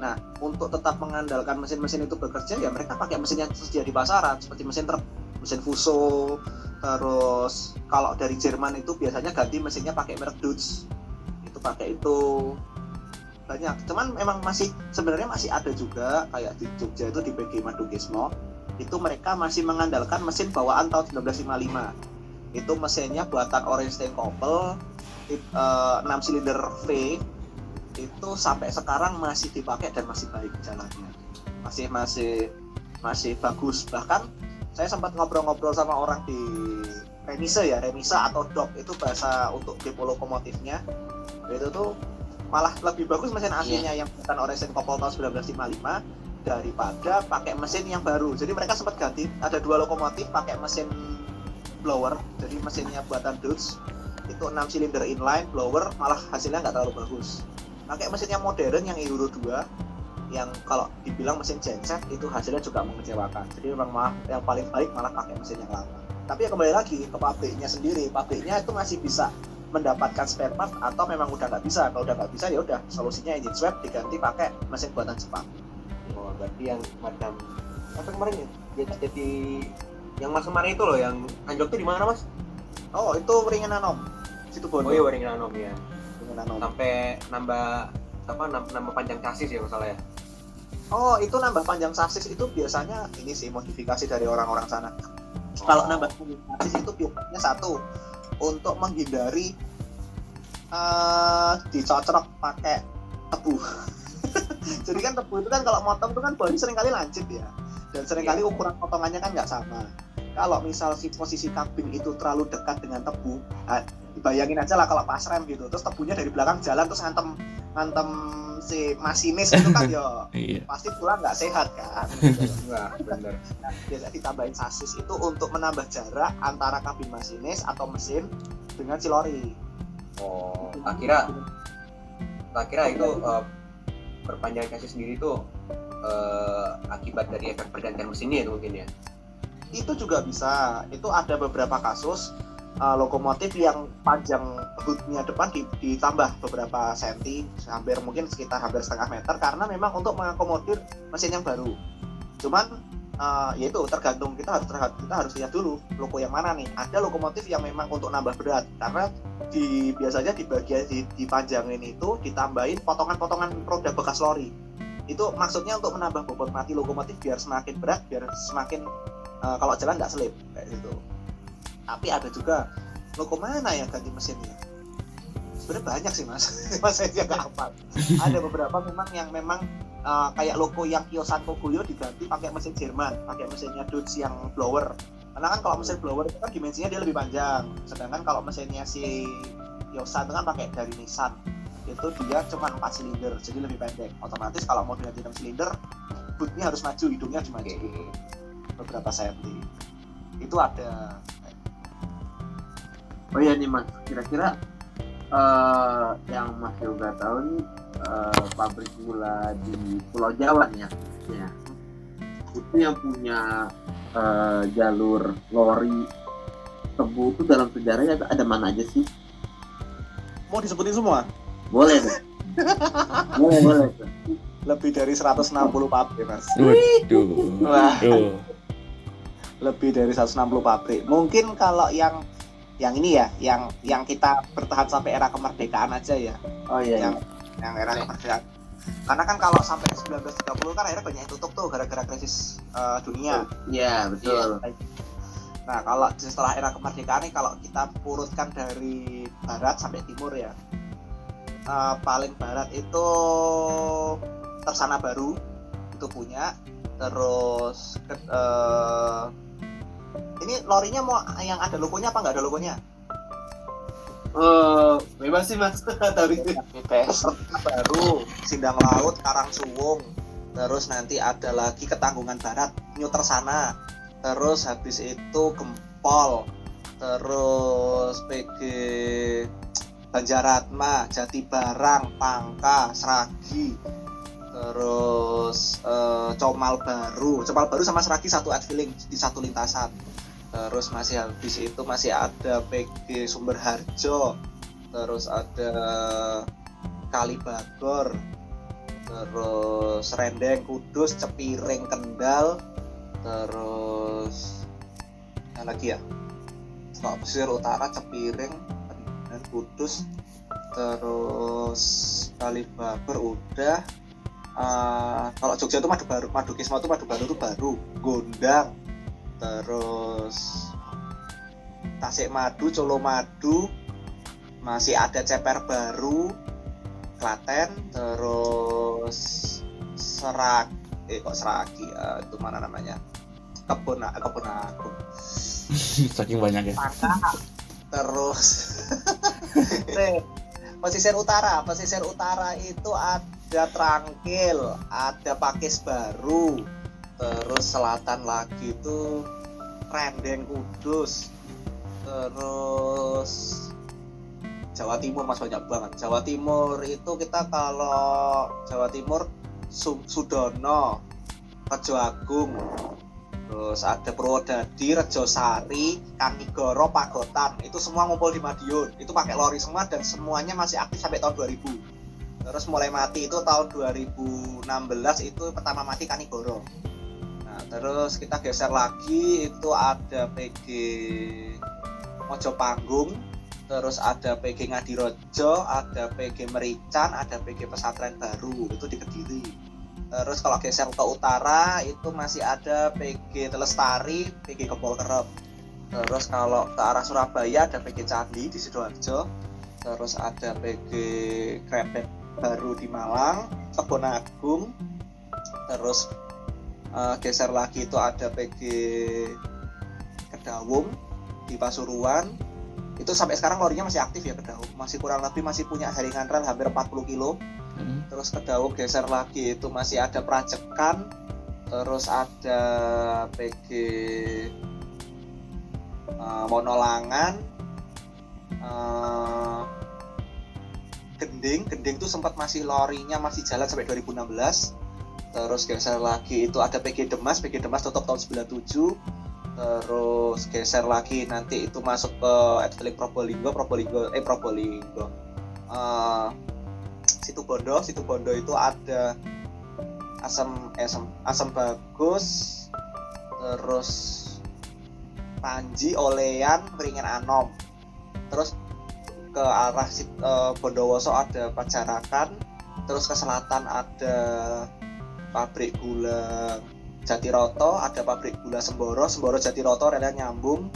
Nah, untuk tetap mengandalkan mesin-mesin itu bekerja ya mereka pakai mesin yang tersedia di pasaran seperti mesin truk, mesin Fuso, terus kalau dari Jerman itu biasanya ganti mesinnya pakai merek Dutch. Itu pakai itu banyak. Cuman memang masih sebenarnya masih ada juga kayak di Jogja itu di PG Madugismo itu mereka masih mengandalkan mesin bawaan tahun 1955. Itu mesinnya buatan Orange Stein Koppel tip- eh, 6 silinder V itu sampai sekarang masih dipakai dan masih baik jalannya masih masih masih bagus bahkan saya sempat ngobrol-ngobrol sama orang di remise ya remisa atau dok itu bahasa untuk depo lokomotifnya itu tuh malah lebih bagus mesin aslinya yang bukan Oresen Kopol tahun 1955 daripada pakai mesin yang baru. Jadi mereka sempat ganti ada dua lokomotif pakai mesin blower. Jadi mesinnya buatan Dutch itu 6 silinder inline blower malah hasilnya nggak terlalu bagus. Pakai mesin yang modern yang Euro 2 yang kalau dibilang mesin genset itu hasilnya juga mengecewakan. Jadi memang malah yang paling baik malah pakai mesin yang lama. Tapi ya kembali lagi ke pabriknya sendiri. Pabriknya itu masih bisa mendapatkan spare part atau memang udah nggak bisa. Kalau udah nggak bisa ya udah solusinya engine swap diganti pakai mesin buatan Jepang. Oh, berarti yang macam apa kemarin ya? Jadi, jadi yang mas kemarin itu loh yang anjlok tuh di mana mas? oh itu ringan om situ Oh bondo iya Waringin Anom ya. ringan om Sampai nambah apa nam- nambah panjang chassis ya masalah ya. oh itu nambah panjang sasis itu biasanya ini sih modifikasi dari orang-orang sana. Kalau nambah panjang sasis itu biasanya satu untuk menghindari eh dicocok pakai tebu. Jadi kan tebu itu kan kalau motong itu kan bodi sering kali lancip ya. Dan sering kali ukuran potongannya kan nggak sama. Kalau misal si posisi kabin itu terlalu dekat dengan tebu nah, bayangin aja lah kalau pas rem gitu terus tebunya dari belakang jalan terus ngantem ngantem si masinis itu kan ya Iya. pasti pulang nggak sehat kan Enggak, bener. Nah, biasa ditambahin sasis itu untuk menambah jarak antara kabin masinis atau mesin dengan si lori. Oh, tak kira tak kira itu eh, perpanjangan chassis sendiri itu eh, akibat dari efek pergantian mesinnya itu mungkin ya. Itu juga bisa. Itu ada beberapa kasus uh, lokomotif yang panjang hoodnya depan di- ditambah beberapa senti, hampir mungkin sekitar hampir setengah meter karena memang untuk mengakomodir mesin yang baru. Cuman eh, ya itu tergantung kita harus kita harus lihat dulu loko yang mana nih. Ada lokomotif yang memang untuk nambah berat karena di biasanya di bagian di, dipanjangin itu ditambahin potongan-potongan roda bekas lori. Itu maksudnya untuk menambah bobot mati lokomotif biar semakin berat biar semakin eh, kalau jalan nggak selip kayak gitu tapi ada juga loko mana yang ganti mesinnya sebenarnya banyak sih mas. Mas saya nggak hafal. Ada beberapa memang yang memang uh, kayak logo yang Kiosan Kogoyo diganti pakai mesin Jerman pakai mesinnya Dodge yang blower. Karena kan kalau mesin blower itu kan dimensinya dia lebih panjang. Sedangkan kalau mesinnya si Kiosan itu kan pakai dari Nissan. Itu dia cuma 4 silinder jadi lebih pendek. Otomatis kalau mau diganti 6 silinder bootnya harus maju hidungnya harus maju. Beberapa safety itu ada Oh iya nih mas, kira-kira eh, yang mas Yoga tahu nih eh, pabrik gula di Pulau Jawa nih ya, ya. itu yang punya eh, jalur lori tebu itu dalam sejarahnya ada, ada mana aja sih? mau disebutin semua Boleh deh. boleh boleh. tuh. lebih dari 160 pabrik mas. Waduh. lebih dari 160 pabrik. Mungkin kalau yang yang ini ya, yang yang kita bertahan sampai era kemerdekaan aja ya, Oh iya. yang yang era kemerdekaan. Karena kan kalau sampai 1930 kan akhirnya banyak yang tutup tuh gara-gara krisis eh, dunia. Iya betul. Nah, kalau setelah era kemerdekaan nih kalau kita urutkan dari barat sampai timur ya. eh, paling barat itu Tersana Baru itu punya terus ke- eh, ini lorinya mau yang ada logonya apa nggak ada logonya? Oh bebas sih mas. Itu. bebas baru. Sindang Laut Karangsuwung. Terus nanti ada lagi Ketanggungan Barat New Tersana terus habis itu Gempol. Terus PG Banjaratma Jati Barang Pangka Seragi. Terus eh, Comal Baru. Comal Baru sama Seragi satu adfilling di satu lintasan. Terus masih habis itu masih ada PG Sumber Harjo. Terus ada Kalibagor terus Rendeng Kudus Cepiring Kendal. Terus yang lagi ya? Kalau pesisir utara Cepiring dan Kudus. Terus Kalibagor udah Ah, kalau Jogja itu madu baru madu kisma itu madu baru itu baru Gondang terus Tasik Madu Colo Madu masih ada Ceper baru Klaten terus Serak eh kok Seragi Eh, itu mana namanya? Kebun kebun agung Saking banyak ya. Pangka terus pesisir utara pesisir utara itu ada Trangkil ada Pakis Baru. Terus selatan lagi itu Rendeng Kudus. Terus Jawa Timur mas banyak banget. Jawa Timur itu kita kalau Jawa Timur Su- Sudono Rejo Agung. Terus ada Purwodadi, Rejosari, Kanigoro, Pagotan. Itu semua ngumpul di Madiun. Itu pakai lori semua dan semuanya masih aktif sampai tahun 2000 terus mulai mati itu tahun 2016 itu pertama mati Kanigoro nah terus kita geser lagi itu ada PG Mojopanggung terus ada PG Ngadirojo ada PG Merican ada PG Pesantren Baru itu di Kediri Terus kalau geser ke utara itu masih ada PG Telestari, PG Kebol Kerep. Terus kalau ke arah Surabaya ada PG Candi di Sidoarjo. Terus ada PG Krepet baru di Malang, Kebon Agung. Terus eh, geser lagi itu ada PG Kedawung di Pasuruan. Itu sampai sekarang lorinya masih aktif ya Kedawung. Masih kurang lebih masih punya jaringan rel hampir 40 kilo Hmm. terus ke Dawu geser lagi itu masih ada Prajekan terus ada PG eh, Monolangan eh, Gending Gending tuh sempat masih lorinya masih jalan sampai 2016 terus geser lagi itu ada PG Demas PG Demas tutup tahun 97 terus geser lagi nanti itu masuk ke Adveling Probolinggo Probolinggo eh Probolinggo. Eh, situ Bondo, situ Bondo itu ada asam eh, asam asam bagus, terus Panji Olean Ringin Anom. Terus ke arah eh, Bondowoso ada Pajarakan terus ke selatan ada pabrik gula Jatiroto ada pabrik gula Semboro Semboro Jatiroto relnya nyambung.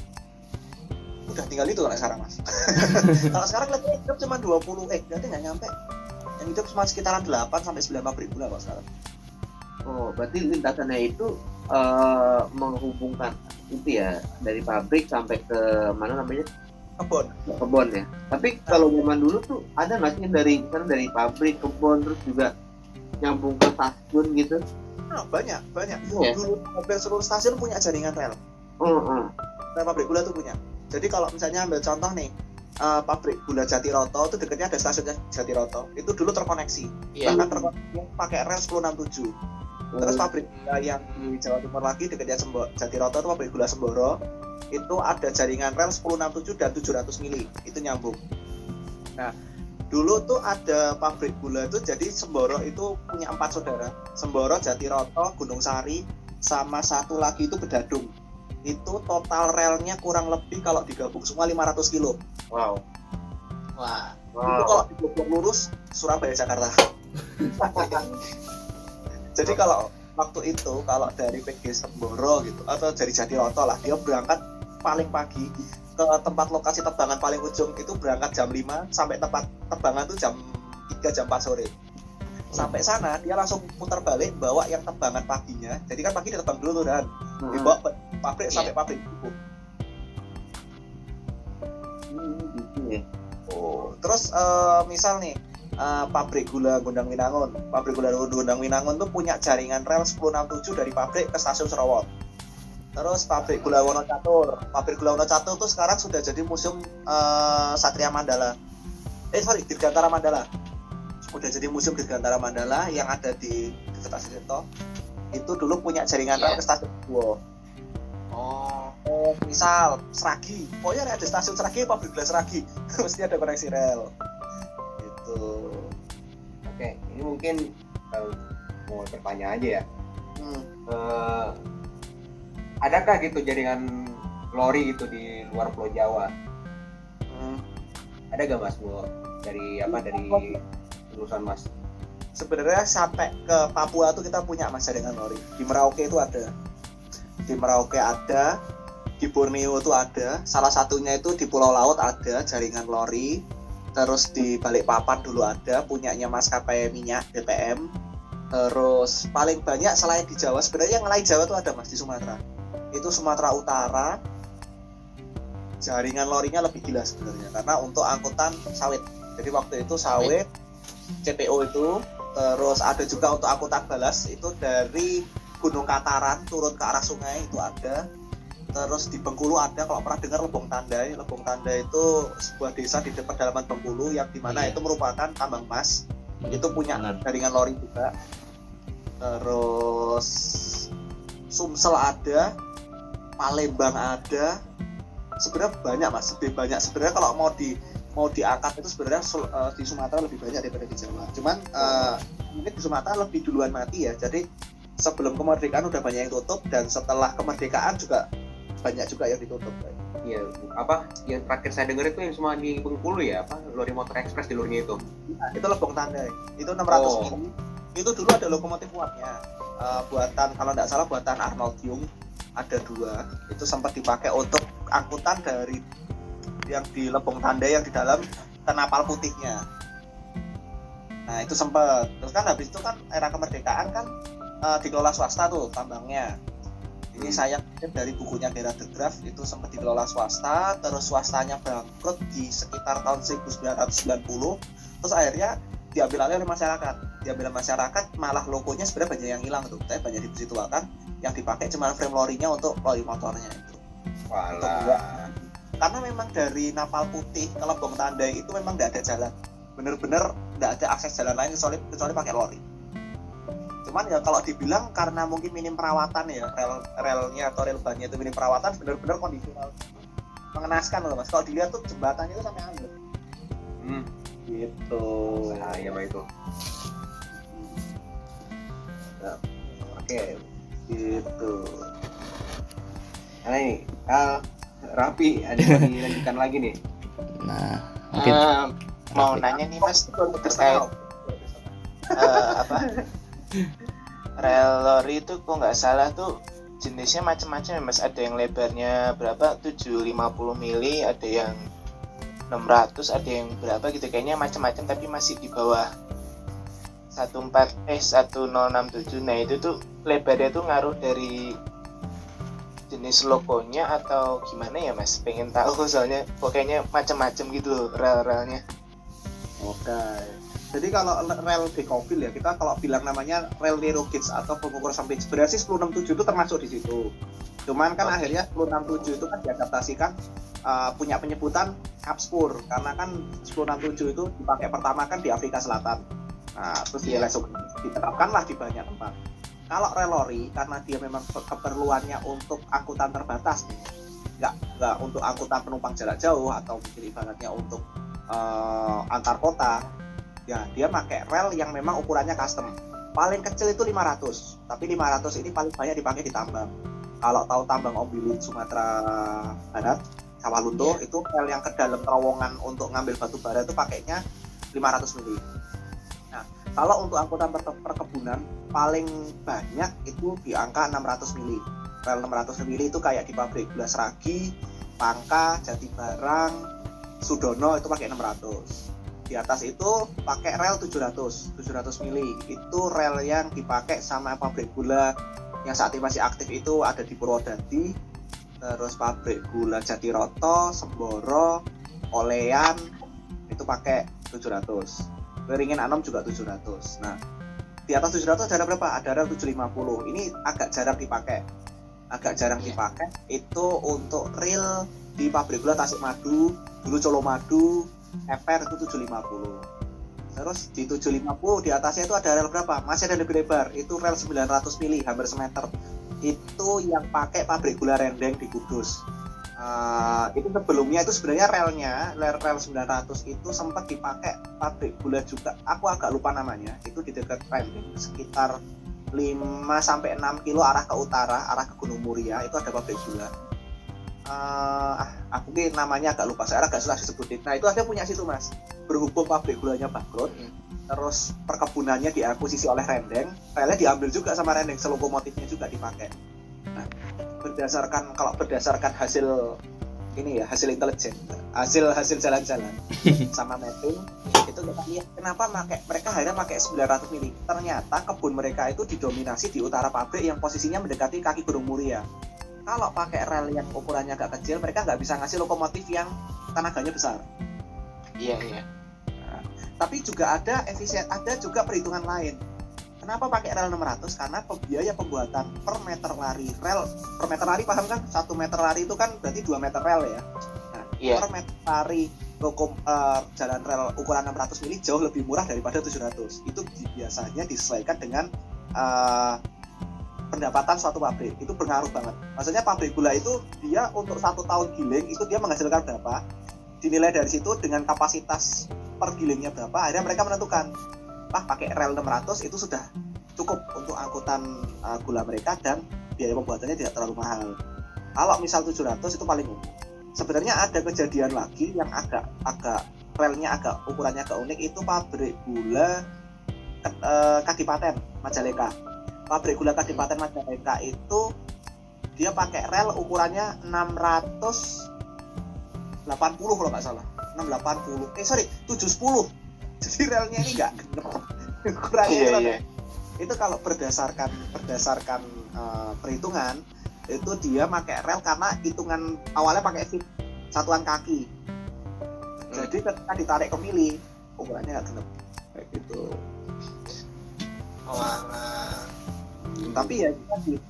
Udah tinggal itu kalau sekarang mas. Kalau sekarang kelihatannya hidup cuma 20 eh berarti nggak nyampe. Yang hidup cuma sekitaran 8 sampai 9 pabrik gula kalau sekarang. Oh, berarti lintasannya itu eh, menghubungkan itu ya dari pabrik sampai ke mana namanya kebon kebun ya. Tapi kalau zaman dulu tuh ada nggak sih dari misalnya dari pabrik kebun terus juga nyambung ke stasiun gitu? nah, banyak banyak Iya. dulu hampir seluruh stasiun punya jaringan rel Oh, oh. rel pabrik gula tuh punya jadi kalau misalnya ambil contoh nih eh, pabrik gula Jatiroto itu dekatnya ada stasiun Jatiroto itu dulu terkoneksi Iya. bahkan terkoneksi pakai rel 1067 terus pabrik gula yang di Jawa Timur lagi dekatnya Sembo, Jatiroto itu pabrik gula Semboro itu ada jaringan rel 1067 dan 700 mili itu nyambung. Nah dulu tuh ada pabrik gula itu jadi Semboro itu punya empat saudara. Semboro Jatiroto Gunung Sari sama satu lagi itu Bedadung. Itu total relnya kurang lebih kalau digabung semua 500 kilo. Wow. wah. Itu Wow. kalau diblok lurus Surabaya Jakarta. Jadi kalau waktu itu kalau dari PG Semboro gitu atau dari Jatiroto lah dia berangkat paling pagi ke tempat lokasi tebangan paling ujung itu berangkat jam 5 sampai tempat tebangan itu jam 3 jam 4 sore sampai sana dia langsung putar balik bawa yang tebangan paginya jadi kan pagi dia tebang dulu tuh dan Hmm. dibawa ke pabrik Iya. sampai pabrik tutup. Hmm, gitu ya. Oh, terus eh, misal nih eh, pabrik gula Gondang Winangun, pabrik gula Gondang Winangun tuh punya jaringan rel 1067 dari pabrik ke stasiun Sarawak. Terus pabrik gula Wonocatur, pabrik gula Wonocatur tuh sekarang sudah jadi museum eh, Satria Mandala. Eh sorry, Dirgantara Mandala. Udah jadi museum Dirgantara Mandala yang ada di dekat stasiun Tirto. Itu dulu punya jaringan rel Iya. ke stasiun Buwo. Oh, Oh, misal Seragi, pokoknya ada stasiun Seragi, pabrik gula Seragi, mesti ada koneksi rel. Ini mungkin eh, mau bertanya aja ya. Hmm. Eh, adakah gitu jaringan lori gitu di luar Pulau Jawa? Hmm. Ada gak mas Bu? Dari apa dari lulusan mas? Sebenarnya sampai ke Papua tuh kita punya mas jaringan lori. Di Merauke itu ada. Di Merauke ada. Di Borneo itu ada. Salah satunya itu di Pulau Laut ada jaringan lori. Terus di Balikpapan dulu ada punyanya maskapai minyak BPM. Terus paling banyak selain di Jawa sebenarnya yang lain Jawa tuh ada mas di Sumatera. Itu Sumatera Utara. Jaringan lorinya lebih gila sebenarnya karena untuk angkutan sawit. Jadi waktu itu sawit CPO itu terus ada juga untuk angkutan balas itu dari Gunung Kataran turun ke arah sungai itu ada terus di Bengkulu ada kalau pernah dengar Lebong Tandai. Lebong Tandai itu sebuah desa di pedalaman Bengkulu yang di mana Iya. itu merupakan tambang emas. Itu punya benar. jaringan lori juga. Terus Sumsel ada Palembang ada. Sebenarnya banyak mas. Lebih banyak. Sebenarnya kalau mau di mau diangkat itu sebenarnya eh, di Sumatera lebih banyak daripada di Jawa. Cuman eh, mungkin di Sumatera lebih duluan mati ya. Jadi sebelum kemerdekaan udah banyak yang tutup dan setelah kemerdekaan juga banyak juga yang ditutup Iya, apa yang terakhir saya dengar itu yang semua di Bengkulu ya, apa lori motor ekspres di luarnya itu. Nah, itu Lebong Tandai itu 600 Oh. mili. Itu dulu ada lokomotif uapnya. Eh, buatan kalau tidak salah buatan Arnold Young ada dua. Itu sempat dipakai untuk angkutan dari yang di Lebong Tandai yang di dalam kenapal putihnya. Nah itu sempat. Terus kan habis itu kan era kemerdekaan kan eh, dikelola swasta tuh tambangnya ini saya kutip dari bukunya Gerard de Graaf itu sempat dikelola swasta terus swastanya bangkrut di sekitar tahun 1990 terus akhirnya diambil alih oleh masyarakat. Diambil oleh masyarakat malah logonya sebenarnya banyak yang hilang tuh tapi banyak dituakan yang dipakai cuma frame lorinya untuk lori motornya. Itu Walah. karena memang dari Napal Putih ke Lebong Tandai itu memang tidak ada jalan. Bener-bener tidak ada akses jalan lain kecuali kecuali pakai lori cuman ya kalau dibilang karena mungkin minim perawatan ya rel relnya atau rel bannya itu minim perawatan bener-bener kondisi mengenaskan loh mas kalau dilihat tuh jembatannya itu sampai ambil Hmm, gitu bahaya mah itu. oke gitu Nah ini, Kal, Rapi, ada yang dilanjutkan lagi nih. Nah, mungkin Eh, mau Rapi. nanya nih mas terkait Terkait eh, apa rel lori itu kok nggak salah tuh jenisnya macam-macam ya mas. Ada yang lebarnya berapa? 750 mili ada yang 600 ada yang berapa gitu. Kayaknya macam-macam tapi masih di bawah 14 eh 1067 nah itu tuh lebarnya tuh ngaruh dari jenis logonya atau gimana ya mas? Pengen tahu soalnya pokoknya macam-macam gitu rel-relnya. Oke. Jadi kalau rel dekopil ya kita kalau bilang namanya rel Nero Gauge atau pengukur sempit sebenarnya sih 1067 itu termasuk di situ. Cuman kan akhirnya 1067 itu kan diadaptasikan uh, punya penyebutan Capspur karena kan 1067 itu dipakai pertama kan di Afrika Selatan. Nah, terus dia Iya. diterapkanlah di banyak tempat. Kalau rel lori karena dia memang ke- keperluannya untuk angkutan terbatas nggak nggak untuk angkutan penumpang jarak jauh atau mungkin ibaratnya untuk eh, antar kota ya dia pakai rel yang memang ukurannya custom. Paling kecil itu 500 tapi 500 ini paling banyak dipakai di tambang. Kalau tahu tambang Ombilin Sumatera Barat Sawah Lunto itu rel yang ke dalam terowongan untuk ngambil batu bara itu pakainya 500 mili. Nah kalau untuk angkutan per- perkebunan paling banyak itu di angka 600 mili. Rel 600 mili itu kayak di pabrik gula seragi Pangka, Jati Barang, Sudono itu pakai 600 di atas itu pakai rel 700 700 mili. Itu rel yang dipakai sama pabrik gula. Yang saat ini masih aktif itu ada di Purwodadi terus pabrik gula Jatiroto Semboro Olean itu pakai 700 Beringin Anom juga 700 nah di atas 700 ada berapa? ada rel 750 ini agak jarang dipakai. Agak jarang dipakai. Itu untuk rel di pabrik gula Tasikmadu dulu Colomadu Eper itu 750 terus di 750 di atasnya itu ada rel berapa? Masih ada lebih lebar itu rel 900 mili hampir semeter. Itu yang pakai pabrik gula Rendeng di Kudus. Eh, itu sebelumnya itu sebenarnya relnya rel rel 900 itu sempat dipakai pabrik gula juga. Aku agak lupa namanya itu di dekat Rendeng sekitar 5 sampai 6 kilo arah ke utara arah ke Gunung Muria itu ada pabrik gula eh ah, aku mungkin namanya agak lupa saya agak susah disebutin. Nah itu ada punya situ mas. Berhubung pabrik gulanya bangkrut terus perkebunannya diakuisisi oleh Rendeng relnya diambil juga sama Rendeng selokomotifnya juga dipakai. Nah berdasarkan kalau berdasarkan hasil ini ya hasil intelijen hasil hasil jalan-jalan sama mapping itu kita lihat kenapa pakai mereka akhirnya pakai 900 mili. Ternyata kebun mereka itu didominasi di utara pabrik yang posisinya mendekati kaki Gunung Muria kalau pakai rel yang ukurannya agak kecil mereka nggak bisa ngasih lokomotif yang tenaganya besar. Iya iya. Tapi juga ada efisien ada juga perhitungan lain. Kenapa pakai rel 600 karena biaya pembuatan per meter lari rel per meter lari paham kan? Satu meter lari itu kan berarti 2 meter rel ya. Nah, iya. per meter lari lokom, eh, jalan rel ukuran 600 mili jauh lebih murah daripada 700 itu biasanya disesuaikan dengan eh, pendapatan suatu pabrik itu berpengaruh banget. Maksudnya pabrik gula itu dia untuk satu tahun giling itu dia menghasilkan berapa? Dinilai dari situ dengan kapasitas per gilingnya berapa akhirnya mereka menentukan ah pakai rel 600 itu sudah cukup untuk angkutan uh, gula mereka dan biaya pembuatannya tidak terlalu mahal. Kalau misal 700 itu paling umum. Sebenarnya ada kejadian lagi yang agak agak relnya agak ukurannya agak unik itu pabrik gula eh, Kadipaten Majalengka pabrik gula Kadipaten Majalengka itu dia pakai rel ukurannya 680 kalau nggak salah. 680 eh sorry 710 jadi relnya ini nggak ukurannya iya itu iya. Itu kalau berdasarkan berdasarkan eh, perhitungan itu dia pakai rel karena hitungan awalnya pakai fit satuan kaki. Jadi ketika ditarik ke mili ukurannya nggak genep. Kayak gitu. Wah, tapi ya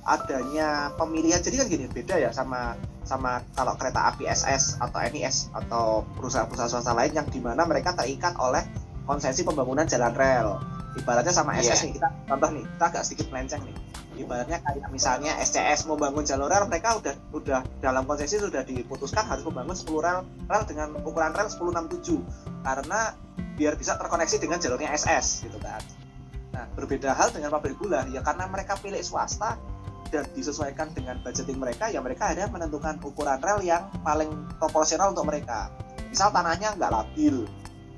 adanya pemilihan jadi kan gini beda ya sama sama kalau kereta api SS atau NIS atau perusahaan-perusahaan swasta lain yang di mana mereka terikat oleh konsesi pembangunan jalan rel. Ibaratnya sama. SS nih kita contoh nih kita agak sedikit melenceng nih. Ibaratnya kayak misalnya SCS mau bangun jalur rel mereka udah udah dalam konsesi sudah diputuskan harus membangun 10 rel rel dengan ukuran rel 1067 karena biar bisa terkoneksi dengan jalurnya SS gitu kan Nah, berbeda hal dengan pabrik gula. Ya karena mereka pilih swasta dan disesuaikan dengan budgeting mereka ya mereka ada menentukan ukuran rel yang paling proporsional untuk mereka. Misal tanahnya nggak labil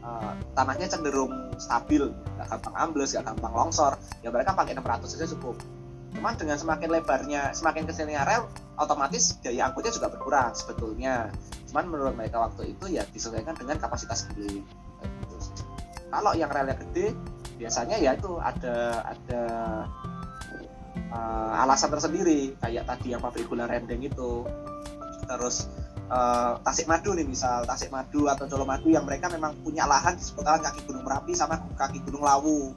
uh, tanahnya cenderung stabil nggak gampang ambles nggak gampang longsor ya mereka pakai 600 saja cukup. Cuman dengan semakin lebarnya semakin kecilnya rel otomatis daya angkutnya juga berkurang sebetulnya. Cuman menurut mereka waktu itu ya disesuaikan dengan kapasitas giling gitu. kalau yang relnya gede biasanya ya itu ada ada uh, alasan tersendiri. Kayak tadi yang pabrik gula rendeng itu. Terus uh, Tasik Madu nih misal Tasik Madu atau Colomadu yang mereka memang punya lahan di seputaran kaki Gunung Merapi sama kaki Gunung Lawu.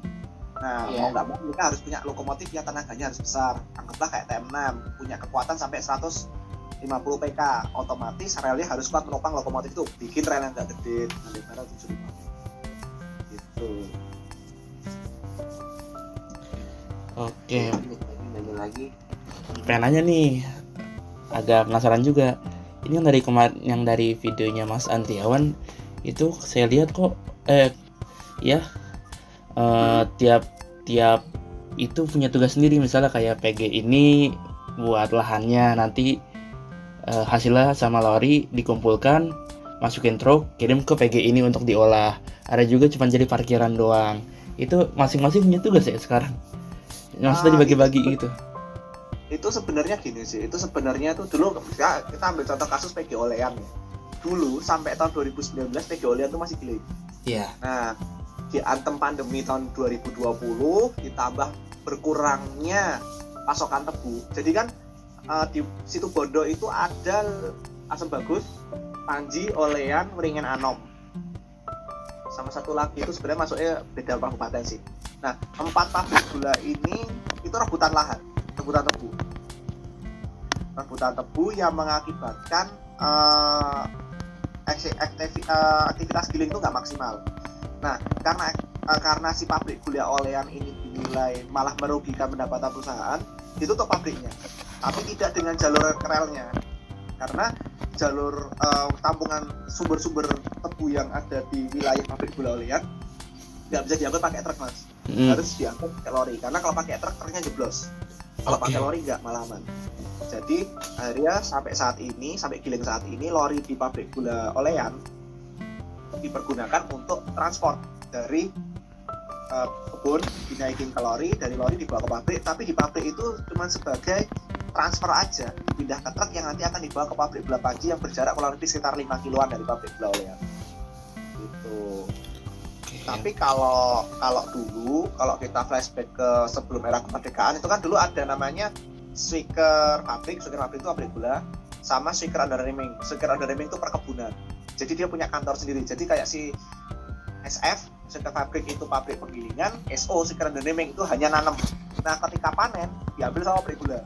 Nah Iya. mau nggak mau mereka harus punya lokomotif yang tenaganya harus besar. Anggaplah kayak TM6 punya kekuatan sampai 150 PK otomatis relnya harus kuat menopang lokomotif itu. Bikin rel yang nggak gede dengan lebaran 75 gitu Oke, Lanjut lagi, lanjut lagi. pengen nanya nih, agak penasaran juga. Ini yang dari kemarin, yang dari videonya Mas Antiawan itu saya lihat kok, eh, ya, eh, tiap tiap itu punya tugas sendiri. Misalnya kayak PG ini buat lahannya nanti eh, hasilnya sama lori dikumpulkan, masukin truk, kirim ke PG ini untuk diolah. Ada juga cuma jadi parkiran doang. Itu masing-masing punya tugas ya sekarang. Maksudnya Ah, dibagi-bagi gitu. itu sebenarnya gini sih itu sebenarnya tuh dulu ya, kita ambil contoh kasus PG Olean ya. Dulu sampai tahun 2019 PG Olean tuh masih giling Iya. nah di antem pandemi tahun 2020 ditambah berkurangnya pasokan tebu. Jadi kan eh, di situ Bondo itu ada Asam Bagus Panji Olean Weringen Anom sama satu lagi itu sebenarnya masuknya beda kabupaten sih. Nah empat pabrik gula ini itu rebutan lahan rebutan tebu. Rebutan tebu yang mengakibatkan eh, aktivitas giling itu nggak maksimal. Nah karena eh, karena si pabrik gula olean ini dinilai malah merugikan pendapatan perusahaan ditutup pabriknya. Tapi tidak dengan jalur relnya karena jalur eh, tampungan sumber-sumber tebu yang ada di wilayah pabrik gula olean nggak bisa diangkut pakai truk mas Mm. harus diangkut pakai lori karena kalau pakai truk truknya jeblos kalau Oke. pakai lori nggak malah aman jadi akhirnya sampai saat ini sampai giling saat ini lori di pabrik gula olean dipergunakan untuk transport dari eh, kebun dinaikin ke lori dari lori dibawa ke pabrik tapi di pabrik itu cuma sebagai transfer aja pindah ke truk yang nanti akan dibawa ke pabrik gula Panji yang berjarak kurang lebih sekitar 5 kiloan dari pabrik gula olean gitu. Oke. tapi kalau kalau dulu kalau kita flashback ke sebelum era kemerdekaan itu kan dulu ada namanya sweaker pabrik. Sweaker pabrik itu pabrik gula sama sweaker under reming. Sweaker under reming itu perkebunan. Jadi dia punya kantor sendiri. Jadi kayak si SF sweaker pabrik itu pabrik penggilingan SO sweaker under reming itu hanya nanam. Nah ketika panen diambil sama pabrik gula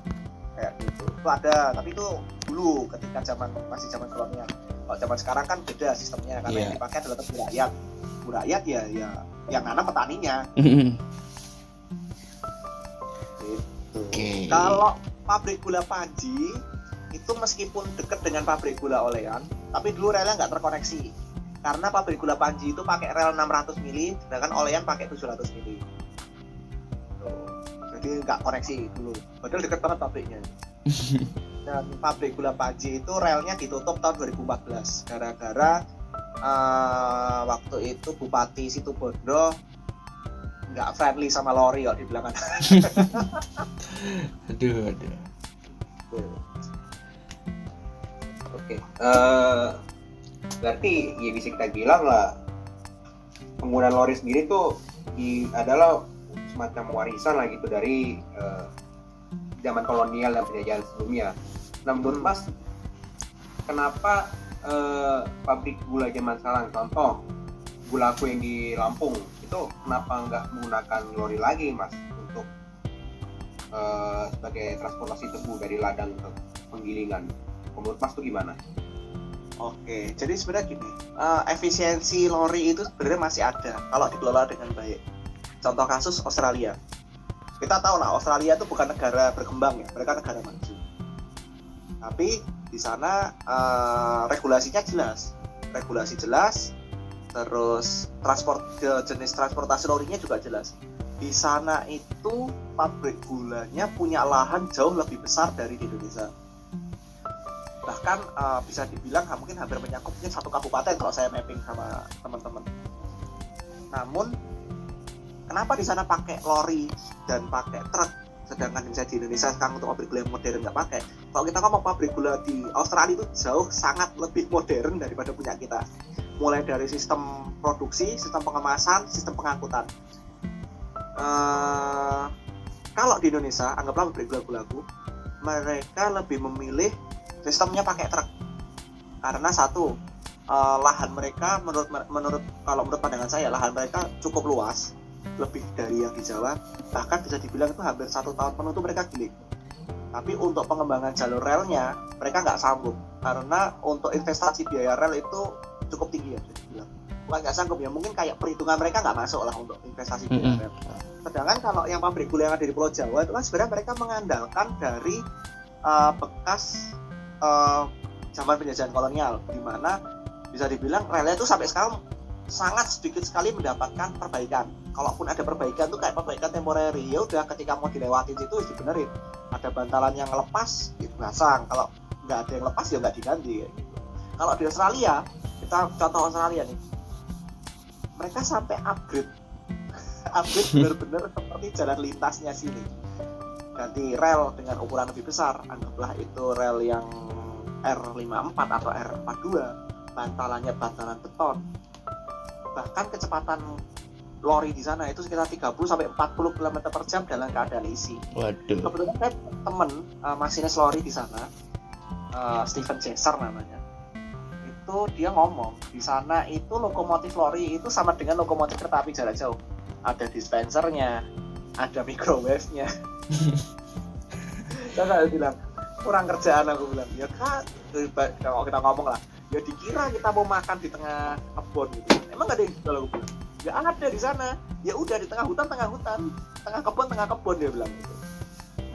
kayak gitu itu ada tapi itu dulu ketika zaman masih zaman kolonial kalau zaman sekarang kan beda sistemnya karena Iya. yang dipakai adalah tebu rakyat tebu rakyat ya ya yang nanam petaninya Mm-mm. gitu. Oke. Kalau pabrik gula Panji itu meskipun dekat dengan pabrik gula Olean, tapi dulu relnya nggak terkoneksi. Karena pabrik gula Panji itu pakai rel 600 mili, sedangkan Olean pakai 700 mili. Nggak koneksi dulu. Padahal deket banget pabriknya. Dan pabrik gula Panji itu relnya ditutup tahun 2014 gara-gara eh, waktu itu Bupati Situbondo nggak friendly sama lori kalau dibilang. Aduh, aduh. Oke. eh, berarti ya bisa kita bilang lah penggunaan lori sendiri tuh di, adalah semacam warisan lah gitu dari eh, zaman kolonial dan penjajahan sebelumnya. Nah menurut Mas, kenapa eh, pabrik gula zaman sekarang, contoh gula aku yang di Lampung itu kenapa nggak menggunakan lori lagi Mas untuk eh, sebagai transportasi tebu dari ladang ke penggilingan? Menurut Mas tuh gimana? Oke, jadi sebenarnya gini, eh, efisiensi lori itu sebenarnya masih ada kalau dikelola dengan baik. Contoh kasus Australia. Kita tahu lah Australia itu bukan negara berkembang ya, mereka negara maju. Tapi di sana eh, regulasinya jelas, regulasi jelas, terus transport jenis transportasi lorinya juga jelas. di sana itu pabrik gulanya punya lahan jauh lebih besar dari di Indonesia bahkan uh, bisa dibilang mungkin hampir mencakup mungkin satu kabupaten kalau saya mapping sama teman-teman namun kenapa di sana pakai lori dan pakai truk sedangkan misalnya di Indonesia sekarang untuk pabrik gula yang modern nggak pakai kalau kita ngomong pabrik gula di Australia itu jauh sangat lebih modern daripada punya kita mulai dari sistem produksi, sistem pengemasan, sistem pengangkutan. Eh, kalau di Indonesia, anggaplah pabrik gula-gulaku, mereka lebih memilih sistemnya pakai truk. Karena satu, eh, lahan mereka menurut menurut kalau menurut pandangan saya lahan mereka cukup luas, lebih dari yang di Jawa. Bahkan bisa dibilang itu hampir satu tahun penuh itu mereka giling. Tapi untuk pengembangan jalur relnya mereka nggak sanggup karena untuk investasi biaya rel itu cukup tinggi ya bisa dibilang. Bukan nggak sanggup ya mungkin kayak perhitungan mereka nggak masuk lah untuk investasi biaya rel. Sedangkan kalau yang pabrik gula yang ada di Pulau Jawa itu kan sebenarnya mereka mengandalkan dari uh, bekas uh, zaman penjajahan kolonial di mana bisa dibilang relnya itu sampai sekarang sangat sedikit sekali mendapatkan perbaikan. Kalaupun ada perbaikan tuh kayak perbaikan temporary ya udah ketika mau dilewati itu dibenerin. Ada bantalan yang lepas dipasang. Kalau nggak ada yang lepas ya nggak diganti. gitu. Kalau di Australia kita contoh Australia nih, mereka sampai upgrade upgrade bener-bener seperti jalan lintasnya sini ganti rel dengan ukuran lebih besar anggaplah itu rel yang R54 atau R42 bantalannya bantalan beton bahkan kecepatan lori di sana itu sekitar 30 sampai 40 km per jam dalam keadaan isi Waduh. kebetulan saya temen uh, masinis lori di sana uh, Steven Chaser namanya. Itu dia ngomong di sana itu lokomotif lori itu sama dengan lokomotif kereta api jarak jauh. Ada dispensernya ada microwave-nya. Saya nggak bilang kurang kerjaan aku bilang. Ya kan kalau kita ngomong lah. Ya dikira kita mau makan di tengah kebun gitu. Emang gak ada yang jual aku bilang ya ada di sana. Ya udah di tengah hutan tengah hutan. Tengah kebun tengah kebun dia bilang gitu.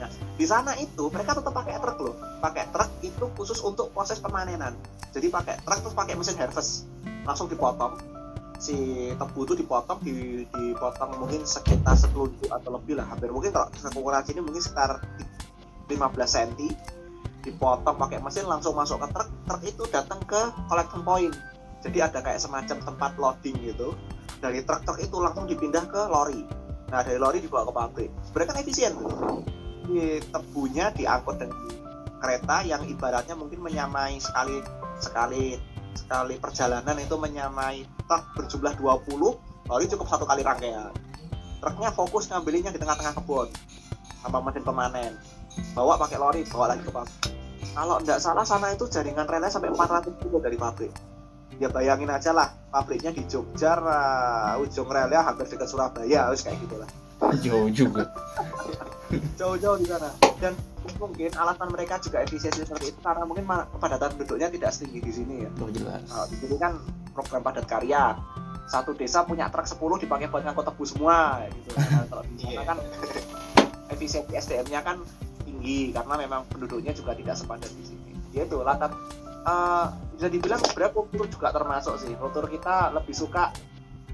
Nah di sana itu mereka tetap pakai truk loh. Pakai truk itu khusus untuk proses pemanenan. Jadi pakai truk terus pakai mesin harvest. Langsung dipotong. Si tebu itu dipotong di, dipotong mungkin sekitar setelunjuk atau lebih lah. Hampir mungkin kalau ukuran sini mungkin sekitar 15 cm dipotong pakai mesin langsung masuk ke truk. Truk itu datang ke collection point. Jadi ada kayak semacam tempat loading gitu dari truk-truk itu langsung dipindah ke lori. Nah dari lori dibawa ke pabrik. Sebenarnya kan efisien. Di tebunya diangkut dengan kereta yang ibaratnya mungkin menyamai sekali sekali sekali perjalanan itu menyamai truk berjumlah 20 lori cukup satu kali rangkaian. Truknya fokus ngambilinnya di tengah-tengah kebun sama mesin pemanen. Bawa pakai lori bawa lagi ke pabrik. Kalau nggak salah sana itu jaringan relnya sampai 400 kilo dari pabrik ya bayangin aja lah pabriknya di Jogja uh, ujung relnya hampir dekat Surabaya harus kayak gitulah. Jauh juga. jauh-jauh di sana. Dan mungkin alasan mereka juga efisiensi seperti itu karena mungkin kepadatan penduduknya tidak setinggi di sini ya. Oh jelas. Kalau di sini kan program padat karya. Satu desa punya truk 10 dipakai buat ngangkut tebu semua gitu. Nah, kalau di sana Iya. kan efisiensi SDM-nya kan tinggi karena memang penduduknya juga tidak sepadan di sini. Ya itu latar eh, bisa dibilang sebenarnya kultur juga termasuk sih. Kultur kita lebih suka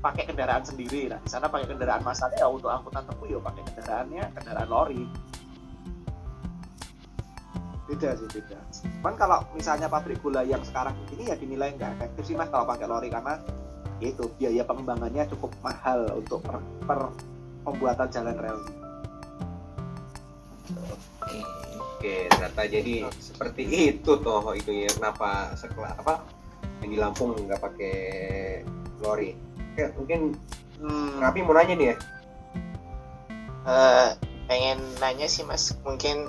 pakai kendaraan sendiri. Nah di sana pakai kendaraan masalnya ya untuk angkutan tebu ya pakai kendaraannya kendaraan lori. Beda sih beda. Cuman kalau misalnya pabrik gula yang sekarang ini ya dinilai nggak efektif sih mas kalau pakai lori karena itu biaya pengembangannya cukup mahal untuk per, per pembuatan jalan rel. Oke, ternyata jadi seperti itu toh itu ya kenapa sekelas apa yang di Lampung nggak pakai lori. Oke, mungkin hmm, Rapi mau nanya nih ya. Eh, pengen nanya sih mas mungkin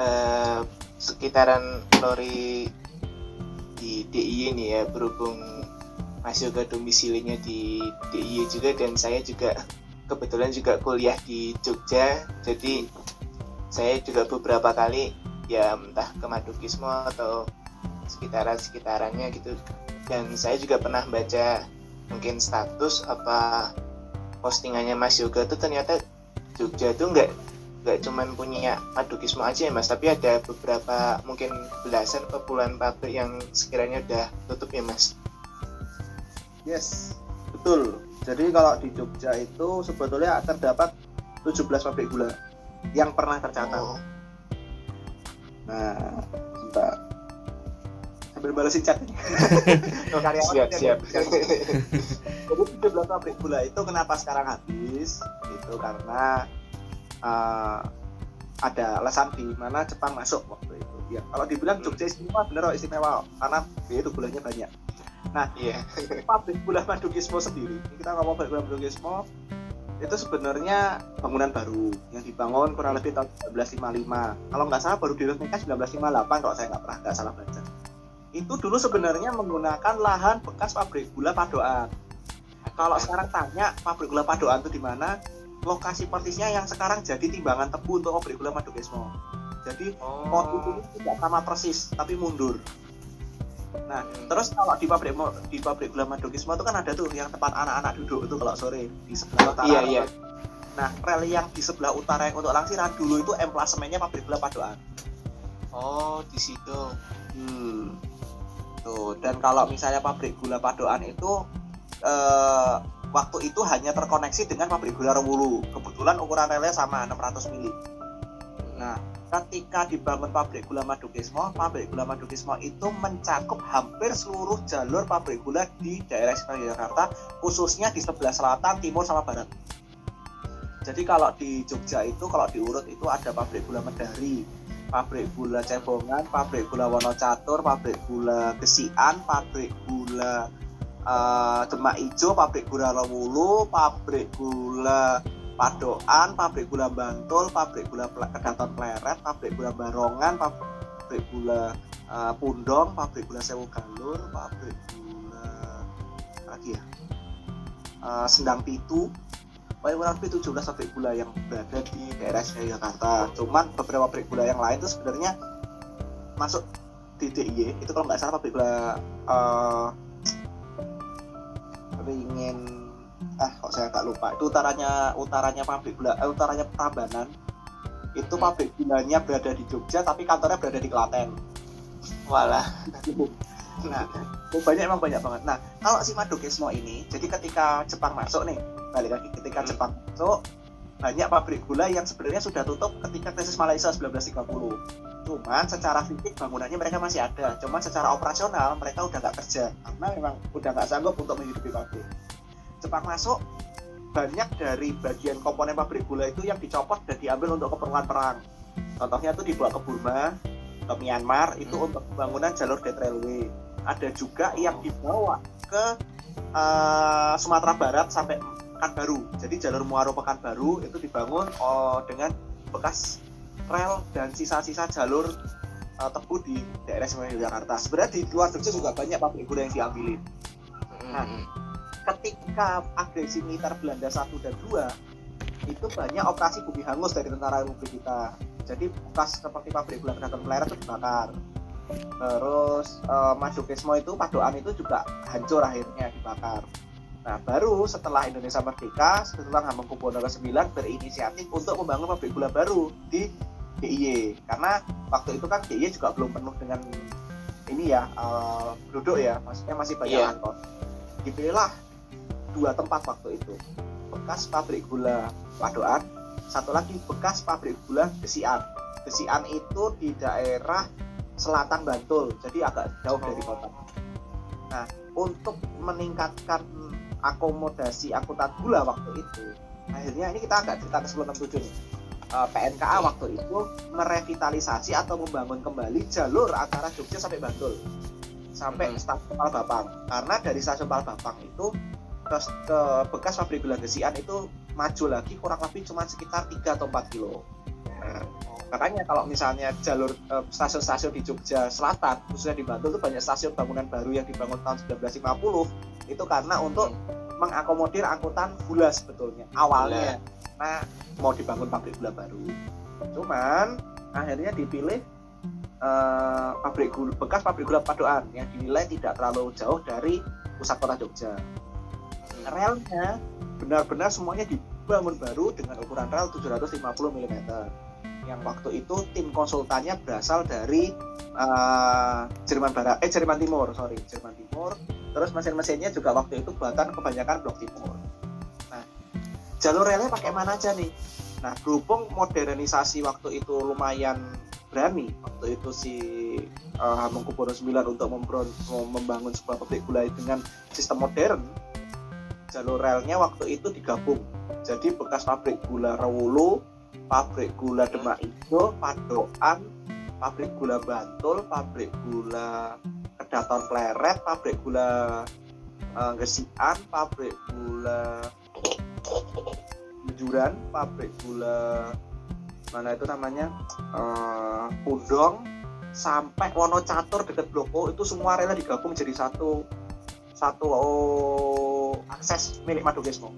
eh, sekitaran lori di DIY nih ya berhubung mas Yoga domisilinya di DIY juga dan saya juga kebetulan juga kuliah di Jogja jadi saya juga beberapa kali ya entah ke Madukismo atau sekitaran sekitarannya gitu. Dan saya juga pernah baca mungkin status apa postingannya Mas Yoga tuh ternyata Jogja tuh nggak nggak cuman punya Madukismo aja ya mas. Tapi ada beberapa mungkin belasan puluhan pabrik yang sekiranya udah tutup ya mas. Yes betul. Jadi kalau di Jogja itu sebetulnya terdapat 17 pabrik gula yang pernah tercatat. Oh, Nah, sebentar. Sambil balesin chat ini. Tuh, karyawan siap dia siap Jadi 17 pabrik gula itu kenapa sekarang habis? Itu karena eh, ada alasan di mana Jepang masuk waktu itu. Ya, kalau dibilang Jogja istimewa bener kok istimewa karena dia itu gulanya banyak. iya Pabrik gula Madukismo sendiri, ini kita ngomong pabrik gula Madukismo itu sebenarnya bangunan baru yang dibangun kurang lebih tahun 1955. Kalau nggak salah baru diresmikan 1958 kalau saya nggak pernah nggak salah baca. Itu dulu sebenarnya menggunakan lahan bekas pabrik gula Padoan. Kalau sekarang tanya pabrik gula Padoan itu di mana? Lokasi persisnya yang sekarang jadi timbangan tebu untuk pabrik gula Madukismo. Jadi posisinya tidak sama persis, tapi mundur. Nah, terus kalau di pabrik di pabrik gula Madukismo itu kan ada tuh yang tempat anak-anak duduk itu kalau sore di sebelah utara. iya iya Nah, rel yang di sebelah utara yang untuk Langsiran dulu itu emplasemennya pabrik gula Padoan. oh di situ Hmm. Tuh, dan kalau misalnya pabrik gula Padoan itu eh, waktu itu hanya terkoneksi dengan pabrik gula Rewulu. Kebetulan ukuran relnya sama 600 mili. Nah, ketika dibangun pabrik gula Madukismo, pabrik gula Madukismo itu mencakup hampir seluruh jalur pabrik gula di daerah istimewa Yogyakarta, khususnya di sebelah selatan, timur, sama barat. Jadi kalau di Jogja itu, kalau diurut itu ada pabrik gula Medari, pabrik gula Cebongan, pabrik gula Wonocatur, pabrik gula Gesian, pabrik gula eh, Demak Ijo, pabrik gula Rewulu, pabrik gula Padoan, pabrik gula Bantul, pabrik gula Kedaton Pleret, pabrik gula Barongan, pabrik gula eh, Pundong, pabrik gula Sewu Galur, pabrik gula lagi ya? Eh, Sendang Pitu, paling kurang lebih 17 pabrik gula yang berada di daerah Jakarta. Cuman beberapa pabrik gula yang lain itu sebenarnya masuk di DIY itu kalau nggak salah pabrik gula eh ingin ah kok saya tak lupa. Itu utaranya utaranya pabrik gula eh, utaranya Prambanan. Itu pabrik gulanya berada di Jogja tapi kantornya berada di Klaten. Walah. Nah oh, banyak emang banyak banget. Nah kalau si Madukismo ini jadi ketika Jepang masuk nih balik lagi ketika Hmm. Jepang masuk banyak pabrik gula yang sebenarnya sudah tutup ketika krisis Malaysia 1930 cuman secara fisik bangunannya mereka masih ada cuman secara operasional mereka udah nggak kerja karena memang udah nggak sanggup untuk menghidupi pabrik Jepang masuk banyak dari bagian komponen pabrik gula itu yang dicopot dan diambil untuk keperluan perang. Contohnya itu dibawa ke Burma ke Myanmar itu Hmm. untuk pembangunan jalur Gate Railway. Ada juga yang dibawa ke eh, Sumatera Barat sampai Pekanbaru. Jadi jalur Muaro Pekanbaru itu dibangun oh, dengan bekas rel dan sisa-sisa jalur eh, tebu di daerah istimewa Yogyakarta sebenarnya di luar Jogja juga banyak pabrik gula yang diambilin. Nah, ketika agresi militer Belanda 1 dan 2 itu banyak operasi bumi hangus dari tentara Republik kita. Jadi bekas seperti pabrik gula Kedaton Pleret itu dibakar. Terus eh, Madukismo itu Padoan itu juga hancur akhirnya dibakar. Nah baru setelah Indonesia merdeka setelah Hamengkubuwono ke-9 berinisiatif untuk membangun pabrik gula baru di DIY karena waktu itu kan DIY juga belum penuh dengan ini ya eh, penduduk ya maksudnya masih banyak Iya. kantor dipilihlah dua tempat waktu itu. Bekas pabrik gula Padoan satu lagi bekas pabrik gula Gesian Gesian itu di daerah selatan Bantul jadi agak jauh dari kota. Nah untuk meningkatkan akomodasi angkutan gula waktu itu akhirnya ini kita agak cerita ke 1067 nih. Eh, PNKA waktu itu merevitalisasi atau membangun kembali jalur antara Jogja sampai Bantul sampai stasiun Palbapang karena dari stasiun Palbapang itu bekas pabrik gula Gesian itu maju lagi kurang lebih cuma sekitar 3 atau 4 kilo. Nah, makanya kalau misalnya jalur eh, stasiun-stasiun di Jogja Selatan khususnya di Bantul itu banyak stasiun bangunan baru yang dibangun tahun 1950 itu karena untuk mengakomodir angkutan gula sebetulnya awalnya. Nah mau dibangun pabrik gula baru. Cuman akhirnya dipilih eh, pabrik gula bekas pabrik gula Padoan yang dinilai tidak terlalu jauh dari pusat kota Jogja relnya benar-benar semuanya dibangun baru dengan ukuran rel 750 mm yang waktu itu tim konsultannya berasal dari uh, Jerman Barat eh Jerman Timur sorry Jerman Timur. Terus mesin-mesinnya juga waktu itu buatan kebanyakan blok timur. Nah jalur relnya pakai mana aja nih? Nah berhubung modernisasi waktu itu lumayan berani waktu itu si uh, Hamengkubuwono 9 untuk membangun sebuah pabrik gula dengan sistem modern jalur relnya waktu itu digabung. Jadi bekas pabrik gula Rewulu pabrik gula Demak Ijo Padoan pabrik gula Bantul pabrik gula Kedaton Pleret pabrik gula uh, Gesian pabrik gula Mejuran pabrik gula mana itu namanya? Uh, Pundong sampai Wonocatur dekat Bloko itu semua rela digabung jadi satu. Satu oh, akses milik Madogesmo.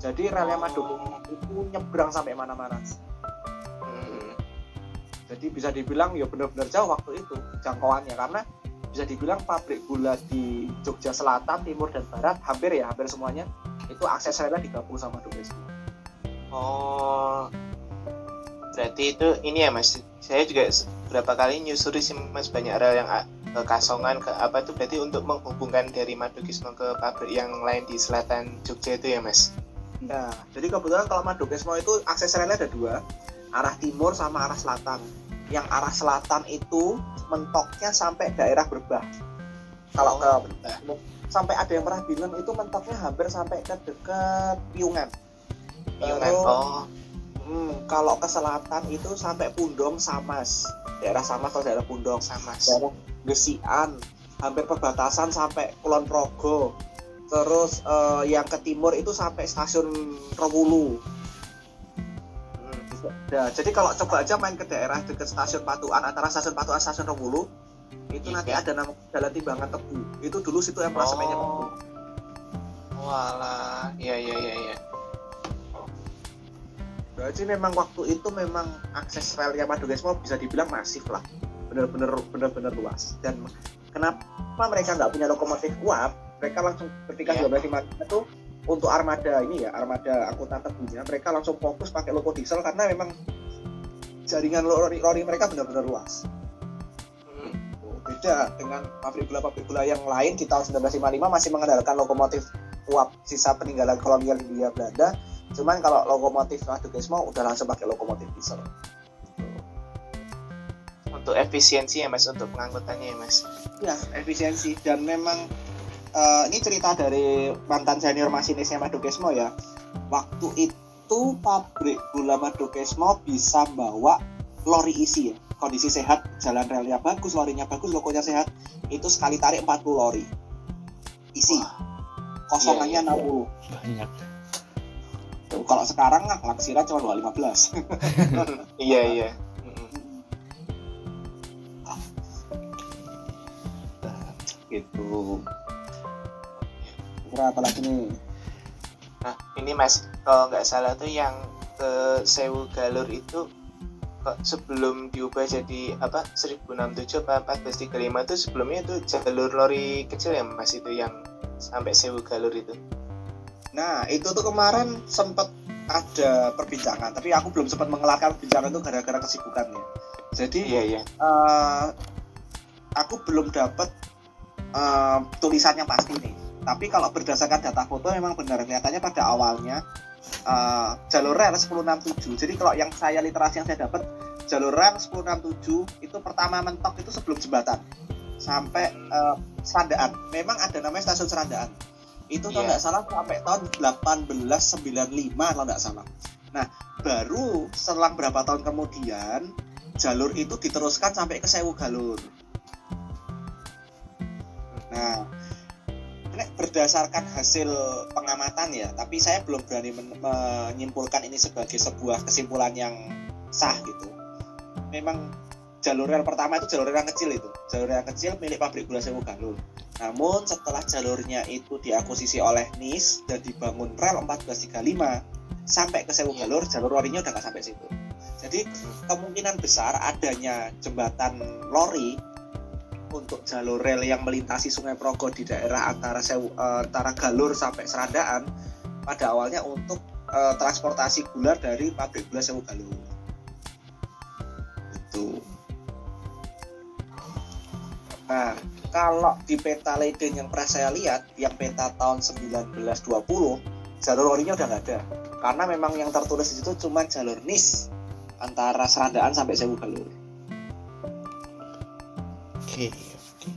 Jadi relnya Madogesmo itu nyebrang sampai mana-mana. Hmm. Jadi bisa dibilang ya benar-benar jauh waktu itu jangkauannya karena bisa dibilang pabrik gula di Jogja Selatan, Timur dan Barat hampir ya hampir semuanya itu akses relnya digabung sama Madogesmo. Oh, berarti itu ini ya mas saya juga berapa kali nyusuri sih mas banyak rel yang ke Kasongan ke apa itu berarti untuk menghubungkan dari Madukismo ke pabrik yang lain di selatan Jogja itu ya mas? Ya jadi kebetulan kalau Madukismo itu akses relnya ada dua arah timur sama arah selatan. Yang arah selatan itu mentoknya sampai daerah berbah. Kalau oh, ke sampai ada yang pernah bilang itu mentoknya hampir sampai ke dekat Piungan Piungan oh. Hmm, kalau ke selatan itu sampai Pundong Samas, daerah Samas atau daerah Pundong. Samas. Daerah Gesian, hampir perbatasan sampai Kulon Progo. Terus uh, yang ke timur itu sampai stasiun Rewulu. Hmm, nah, jadi kalau coba aja main ke daerah dekat stasiun Patuan antara stasiun Patuan stasiun Rewulu itu nanti iya. ada nama jalan timbangan tebu. Itu dulu situ yang pernah oh. tebu. Walah, iya iya iya iya berarti memang waktu itu memang akses relnya Madogesmo bisa dibilang masif lah benar-benar benar-benar luas. Dan kenapa mereka nggak punya lokomotif uap mereka langsung ketika yeah. 12 itu untuk armada ini ya armada angkutan tebunya mereka langsung fokus pakai loko diesel karena memang jaringan lori, lori mereka benar-benar luas. Hmm. beda dengan pabrik gula pabrik gula yang lain di tahun 1955 masih mengandalkan lokomotif uap sisa peninggalan kolonial India Belanda. Cuman kalau lokomotif Madugesmo udah langsung pakai lokomotif diesel untuk efisiensi ya mas untuk pengangkutannya ya mas? Ya efisiensi. Dan memang uh, ini cerita dari mantan senior masinisnya Madugesmo ya. Waktu itu pabrik gula Madugesmo bisa bawa lori isi ya. Kondisi sehat jalan relnya bagus lorinya bagus lokonya sehat. Itu sekali tarik 40 lori. Isi. Kosongannya iya, iya. 60 banyak. Kalau sekarang lah Laksira cuma 215 iya iya gitu berapa lagi nih nah ini mas kalau nggak salah tuh yang ke Sewu Galur itu kok sebelum diubah jadi apa 1067 apa 1435 itu sebelumnya itu jalur lori kecil ya mas itu yang sampai Sewu Galur itu Nah, itu tuh kemarin sempat ada perbincangan, tapi aku belum sempat mengelarkan perbincangan itu gara-gara kesibukannya. Jadi, iya, iya. Uh, aku belum dapat uh, tulisannya pasti nih. Tapi kalau berdasarkan data foto memang benar kelihatannya pada awalnya uh, jalur rel 1067. Jadi kalau yang saya literasi yang saya dapat jalur rel 1067 itu pertama mentok itu sebelum jembatan sampai uh, Serandaan. Memang ada namanya stasiun Serandaan itu kalau nggak salah sampai tahun 1895 kalau nggak salah nah baru selang berapa tahun kemudian jalur itu diteruskan sampai ke Sewu Galur nah ini berdasarkan hasil pengamatan ya tapi saya belum berani men- menyimpulkan ini sebagai sebuah kesimpulan yang sah gitu. Memang jalur yang pertama itu jalur yang kecil itu. Jalur yang kecil milik pabrik gula Sewu Galur namun setelah jalurnya itu diakuisisi oleh NIS dan dibangun rel 1435 sampai ke Sewu Galur, jalur lorinya udah nggak sampai situ. Jadi kemungkinan besar adanya jembatan lori untuk jalur rel yang melintasi Sungai Progo di daerah antara Sewu, uh, antara Galur sampai Serandaan pada awalnya untuk uh, transportasi gula dari pabrik gula Sewu Galur. gitu. Nah kalau di peta Leiden yang pernah saya lihat yang peta tahun 1920 jalur lorinya udah nggak ada. Karena memang yang tertulis di situ cuma jalur nis antara Serandaan sampai Sewu Galur Oke. oke.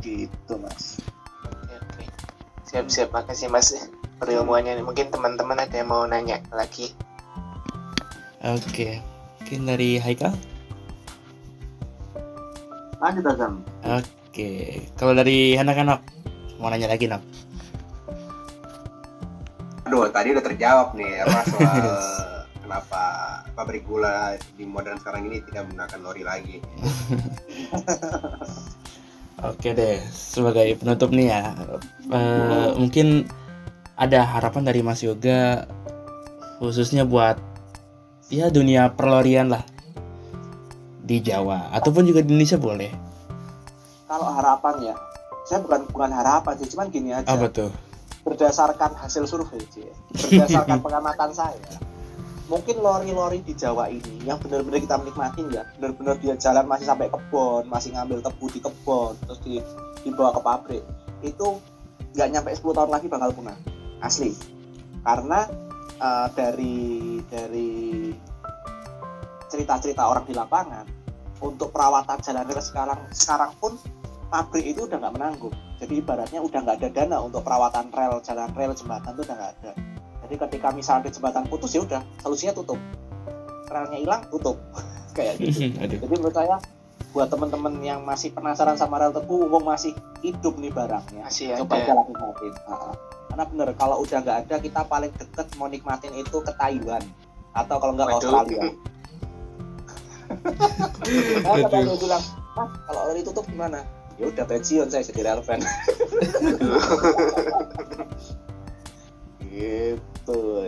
gitu mas Oke, oke. Siap, siap. Makasih Mas perilmuannya. Mungkin teman-teman ada yang mau nanya lagi. Oke. Mungkin dari Haikal? Lanjut Azam. Oke. Kalau dari anak-anak mau nanya lagi, Nak? Aduh, tadi udah terjawab nih apa soal kenapa pabrik gula di modern sekarang ini tidak menggunakan lori lagi. Oke deh, sebagai penutup nih ya, eh, mungkin ada harapan dari Mas Yoga khususnya buat ya dunia perlorian lah di Jawa ataupun juga di Indonesia boleh. kalau harapan ya saya bukan bukan harapan sih cuman gini aja Apa tuh? berdasarkan hasil survei sih berdasarkan pengamatan saya mungkin lori-lori di Jawa ini yang benar-benar kita menikmatin ya. Benar-benar dia jalan masih sampai kebon masih ngambil tebu di kebon terus di, dibawa ke pabrik. Itu nggak nyampe 10 tahun lagi bakal punah. Asli. Karena eh, dari dari cerita-cerita orang di lapangan untuk perawatan jalan rel sekarang sekarang pun pabrik itu udah nggak menanggung. Jadi ibaratnya udah nggak ada dana untuk perawatan rel jalan rel jembatan itu udah nggak ada jadi ketika misalnya jembatan putus ya udah solusinya tutup. Relnya hilang tutup. Kayak gitu. Aduh. jadi menurut saya buat teman-teman yang masih penasaran sama rel tebu umum masih hidup nih barangnya. Masih coba aja lah nikmatin karena bener kalau udah nggak ada kita paling deket mau nikmatin itu ke Taiwan atau kalau nggak. Australia. Nah, kata bilang, "Mas, kalau lari tutup gimana? Ya udah pensiun saya jadi relevan. gitu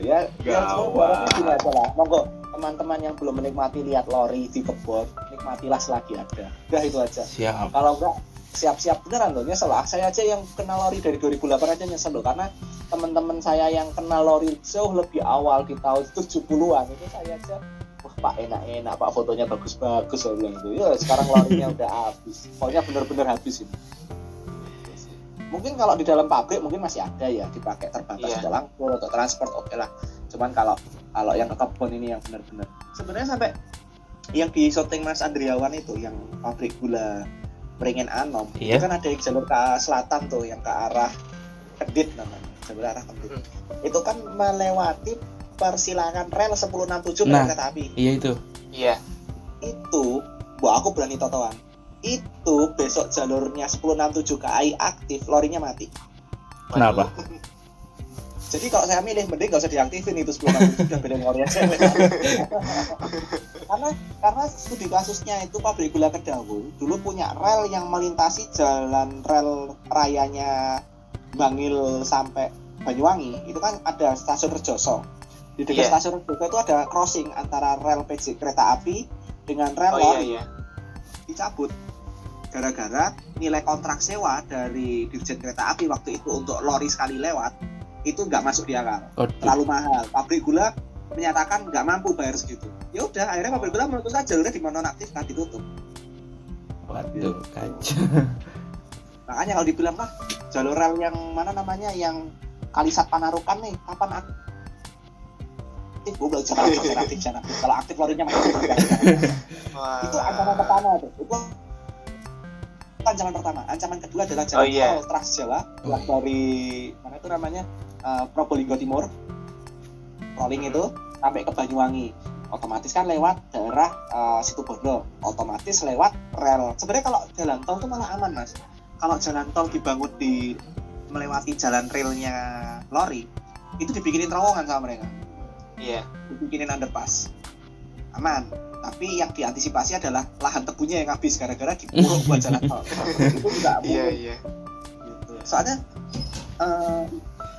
ya. Ya Gawat. aja lah. Monggo teman-teman yang belum menikmati lihat lori di kebun, nikmatilah selagi ada. Udah itu aja. Siap. Kalau enggak siap-siap beneran loh nyesel ah. saya aja yang kenal lori dari 2008 aja nyesel loh karena teman-teman saya yang kenal lori jauh lebih awal di tahun 70-an itu saya aja wah pak enak-enak pak fotonya bagus-bagus saya bilang gitu ya sekarang lorinya udah habis pokoknya bener-bener habis ini mungkin kalau di dalam pabrik mungkin masih ada ya dipakai terbatas Iya. sudah langsung untuk transport oke lah cuman kalau kalau yang ke kebun ini yang benar-benar sebenarnya sampai yang di syuting Mas Andriawan itu yang pabrik gula Beringin Anom Iya. itu kan ada yang jalur ke selatan tuh yang ke arah Kedit namanya jalur arah Kedit itu kan melewati persilangan rel 1067 Nah. kereta api Iya itu. Iya. itu bu aku berani totoan itu besok jalurnya 1067 KAI aktif lorinya mati Kenapa? jadi kalau saya milih mending nggak usah diaktifin itu 1067 udah beda lori aja karena karena studi kasusnya itu pabrik gula Kedawu dulu punya rel yang melintasi jalan rel rayanya Bangil sampai Banyuwangi itu kan ada stasiun Rejoso di dekat Iya. stasiun Rejoso itu ada crossing antara rel PJ kereta api dengan rel Oh lori iya iya. dicabut gara-gara nilai kontrak sewa dari Dirjen Kereta Api waktu itu untuk lori sekali lewat itu nggak masuk di akal. Terlalu mahal. Pabrik gula menyatakan nggak mampu bayar segitu. Ya udah akhirnya pabrik gula memutuskan jalurnya dimononaktifkan ditutup. Waduh, kacau. makanya kalau dibilang lah jalur rel yang mana namanya yang Kalisat Panarukan nih kapan aktif gue bilang jangan aktif aktif kalau aktif lorinya masih itu ancaman pertama tuh. Itu ancaman pertama. Ancaman kedua adalah jalan Oh, iya. tol Trans Jawa Oh, dari mana itu namanya? Eh, Probolinggo Timur. Rolling itu sampai ke Banyuwangi. Otomatis kan lewat daerah eh, Situbondo. Otomatis lewat rel. Sebenarnya kalau jalan tol itu malah aman mas. Kalau jalan tol dibangun di melewati jalan relnya lori itu dibikinin terowongan sama mereka. Iya. dibikinin underpass. Aman tapi yang diantisipasi adalah lahan tebunya yang habis gara-gara dipuruk buat jalan tol. Itu tidak Iya iya. gitu. soalnya eh,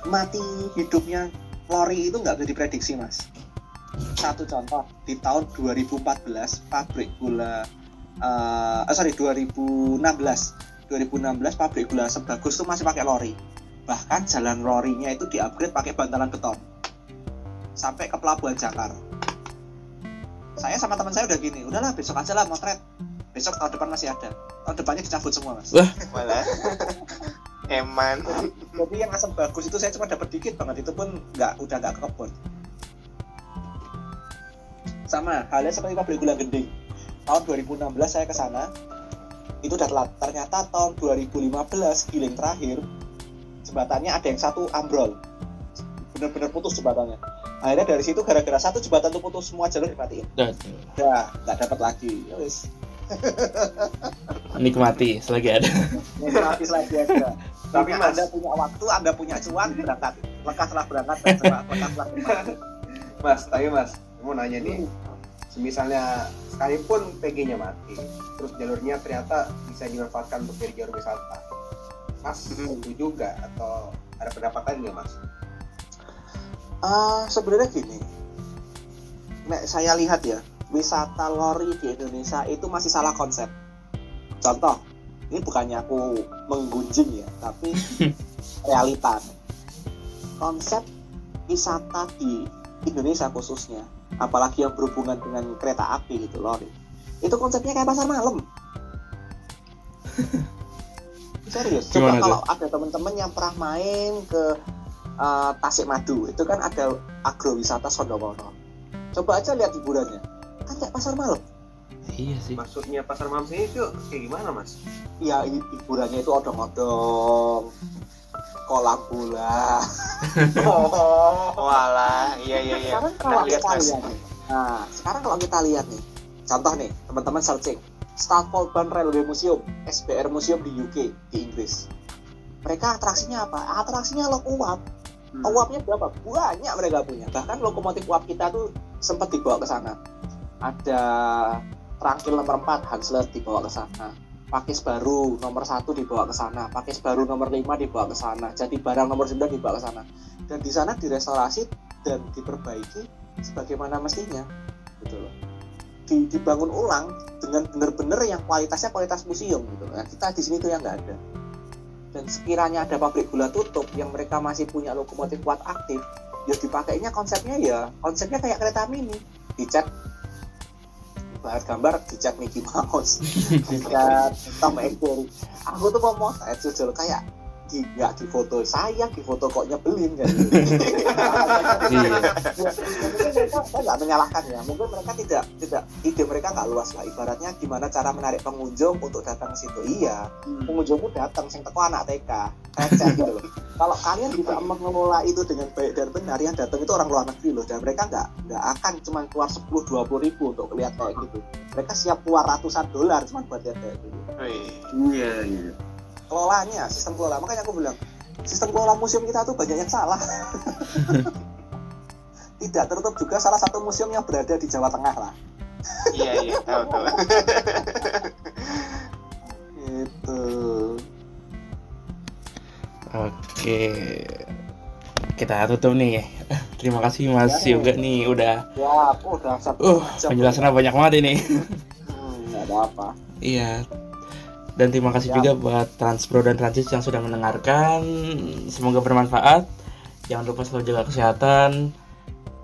mati hidupnya lori itu nggak bisa diprediksi mas. Satu contoh di tahun 2014 pabrik gula eh eh, sorry 2016 2016 pabrik gula sebagus itu masih pakai lori. Bahkan jalan lorinya itu diupgrade pakai bantalan beton. Sampai ke pelabuhan Jakar saya sama teman saya udah gini udahlah besok aja lah motret. Besok tahun depan masih ada. Tahun depannya dicabut semua mas. Wah. malah eman. Jadi yang asam bagus itu saya cuma dapat dikit banget itu pun nggak udah nggak ke kebun sama halnya seperti pabrik gula gending. Tahun 2016 saya ke sana itu udah telat. Ternyata tahun 2015 giling terakhir jembatannya ada yang satu ambrol. Bener-bener putus jembatannya akhirnya dari situ gara-gara satu jembatan itu putus semua jalur dimatiin. Udah nggak dapat lagi. Ya wis. Nikmati selagi ada. Gratis lagi aja Tapi, Mas- anda punya waktu anda punya cuan berangkat. Lekas setelah berangkat dan setelah- lekas setelah kembali Mas, tapi Mas, mau nanya nih. Semisalnya sekalipun PG-nya mati, terus jalurnya ternyata bisa dimanfaatkan untuk jadi jalur wisata. Mas, itu juga atau ada pendapat lain nggak Mas? Ah, sebenarnya gini. Nek saya lihat ya wisata lori di Indonesia itu masih salah konsep. Contoh ini bukannya aku menggunjing ya tapi realita konsep wisata di Indonesia khususnya apalagi yang berhubungan dengan kereta api gitu lori. Itu konsepnya kayak pasar malam. Serius coba kalau ada teman-teman yang pernah main ke eh, Tasik Madu itu kan ada agrowisata Sondowono. Coba aja lihat hiburannya. Kan kayak pasar malam. Iya sih. Maksudnya pasar malam sini itu kayak gimana Mas? ya hi- hiburannya itu odong-odong. Kolam bola oh walah iya iya iya. Sekarang pernah kalau lihat kita lihat nih. Nah sekarang kalau kita lihat nih contoh nih teman-teman searching. Stadtholban Railway Museum SBR Museum di UK di Inggris. Mereka atraksinya apa? Atraksinya lok uap uapnya berapa? Banyak mereka punya. Bahkan lokomotif uap kita tuh sempat dibawa ke sana. Ada Trangkil nomor 4 Hanslet dibawa ke sana. Pakis baru nomor satu dibawa ke sana. Pakis baru nomor 5 dibawa ke sana. Jadi barang nomor 9 dibawa ke sana. Dan di sana direstorasi dan diperbaiki sebagaimana mestinya. Gitu loh. Di- dibangun ulang dengan benar-benar yang kualitasnya kualitas museum gitu. Nah, kita di sini tuh yang nggak ada dan sekiranya ada pabrik gula tutup yang mereka masih punya lokomotif kuat aktif ya dipakainya konsepnya ya konsepnya kayak kereta mini. Dicat bahan gambar dicat Mickey Mouse dicat Tom Jerry aku tuh mau motret jujur kayak nggak di foto saya di foto kok nyebelin kan iya. Ya, saya nggak menyalahkan ya. Mungkin mereka tidak tidak ide mereka nggak luas lah. Ibaratnya gimana cara menarik pengunjung untuk datang ke situ? Iya pengunjungmu datang sing teko anak TK. Receh gitu loh. Kalau kalian bisa mengelola itu dengan baik dan benar yang datang itu orang luar negeri loh. Dan mereka nggak nggak akan cuma keluar 10 20 ribu untuk lihat kayak gitu. Mereka siap keluar ratusan dolar cuma buat lihat kayak gitu. Wih, Iya, iya. Kelolanya sistem kelola. Makanya aku bilang sistem kelola museum kita tuh banyak yang salah. Tidak tertutup juga salah satu museum yang berada di Jawa Tengah lah. Iya iya tahu tahu gitu. Oke. Kita tutup nih. Terima kasih mas Ya. Yoga nih udah ya aku udah satu uh penjelasannya banyak banget ini. Hmm, nggak ada apa. Iya. Dan terima kasih Siap. juga buat Transpro dan Transis yang sudah mendengarkan. Semoga bermanfaat. Jangan lupa selalu jaga kesehatan.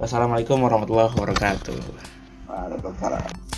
Wassalamualaikum warahmatullahi wabarakatuh. Waalaikumsalam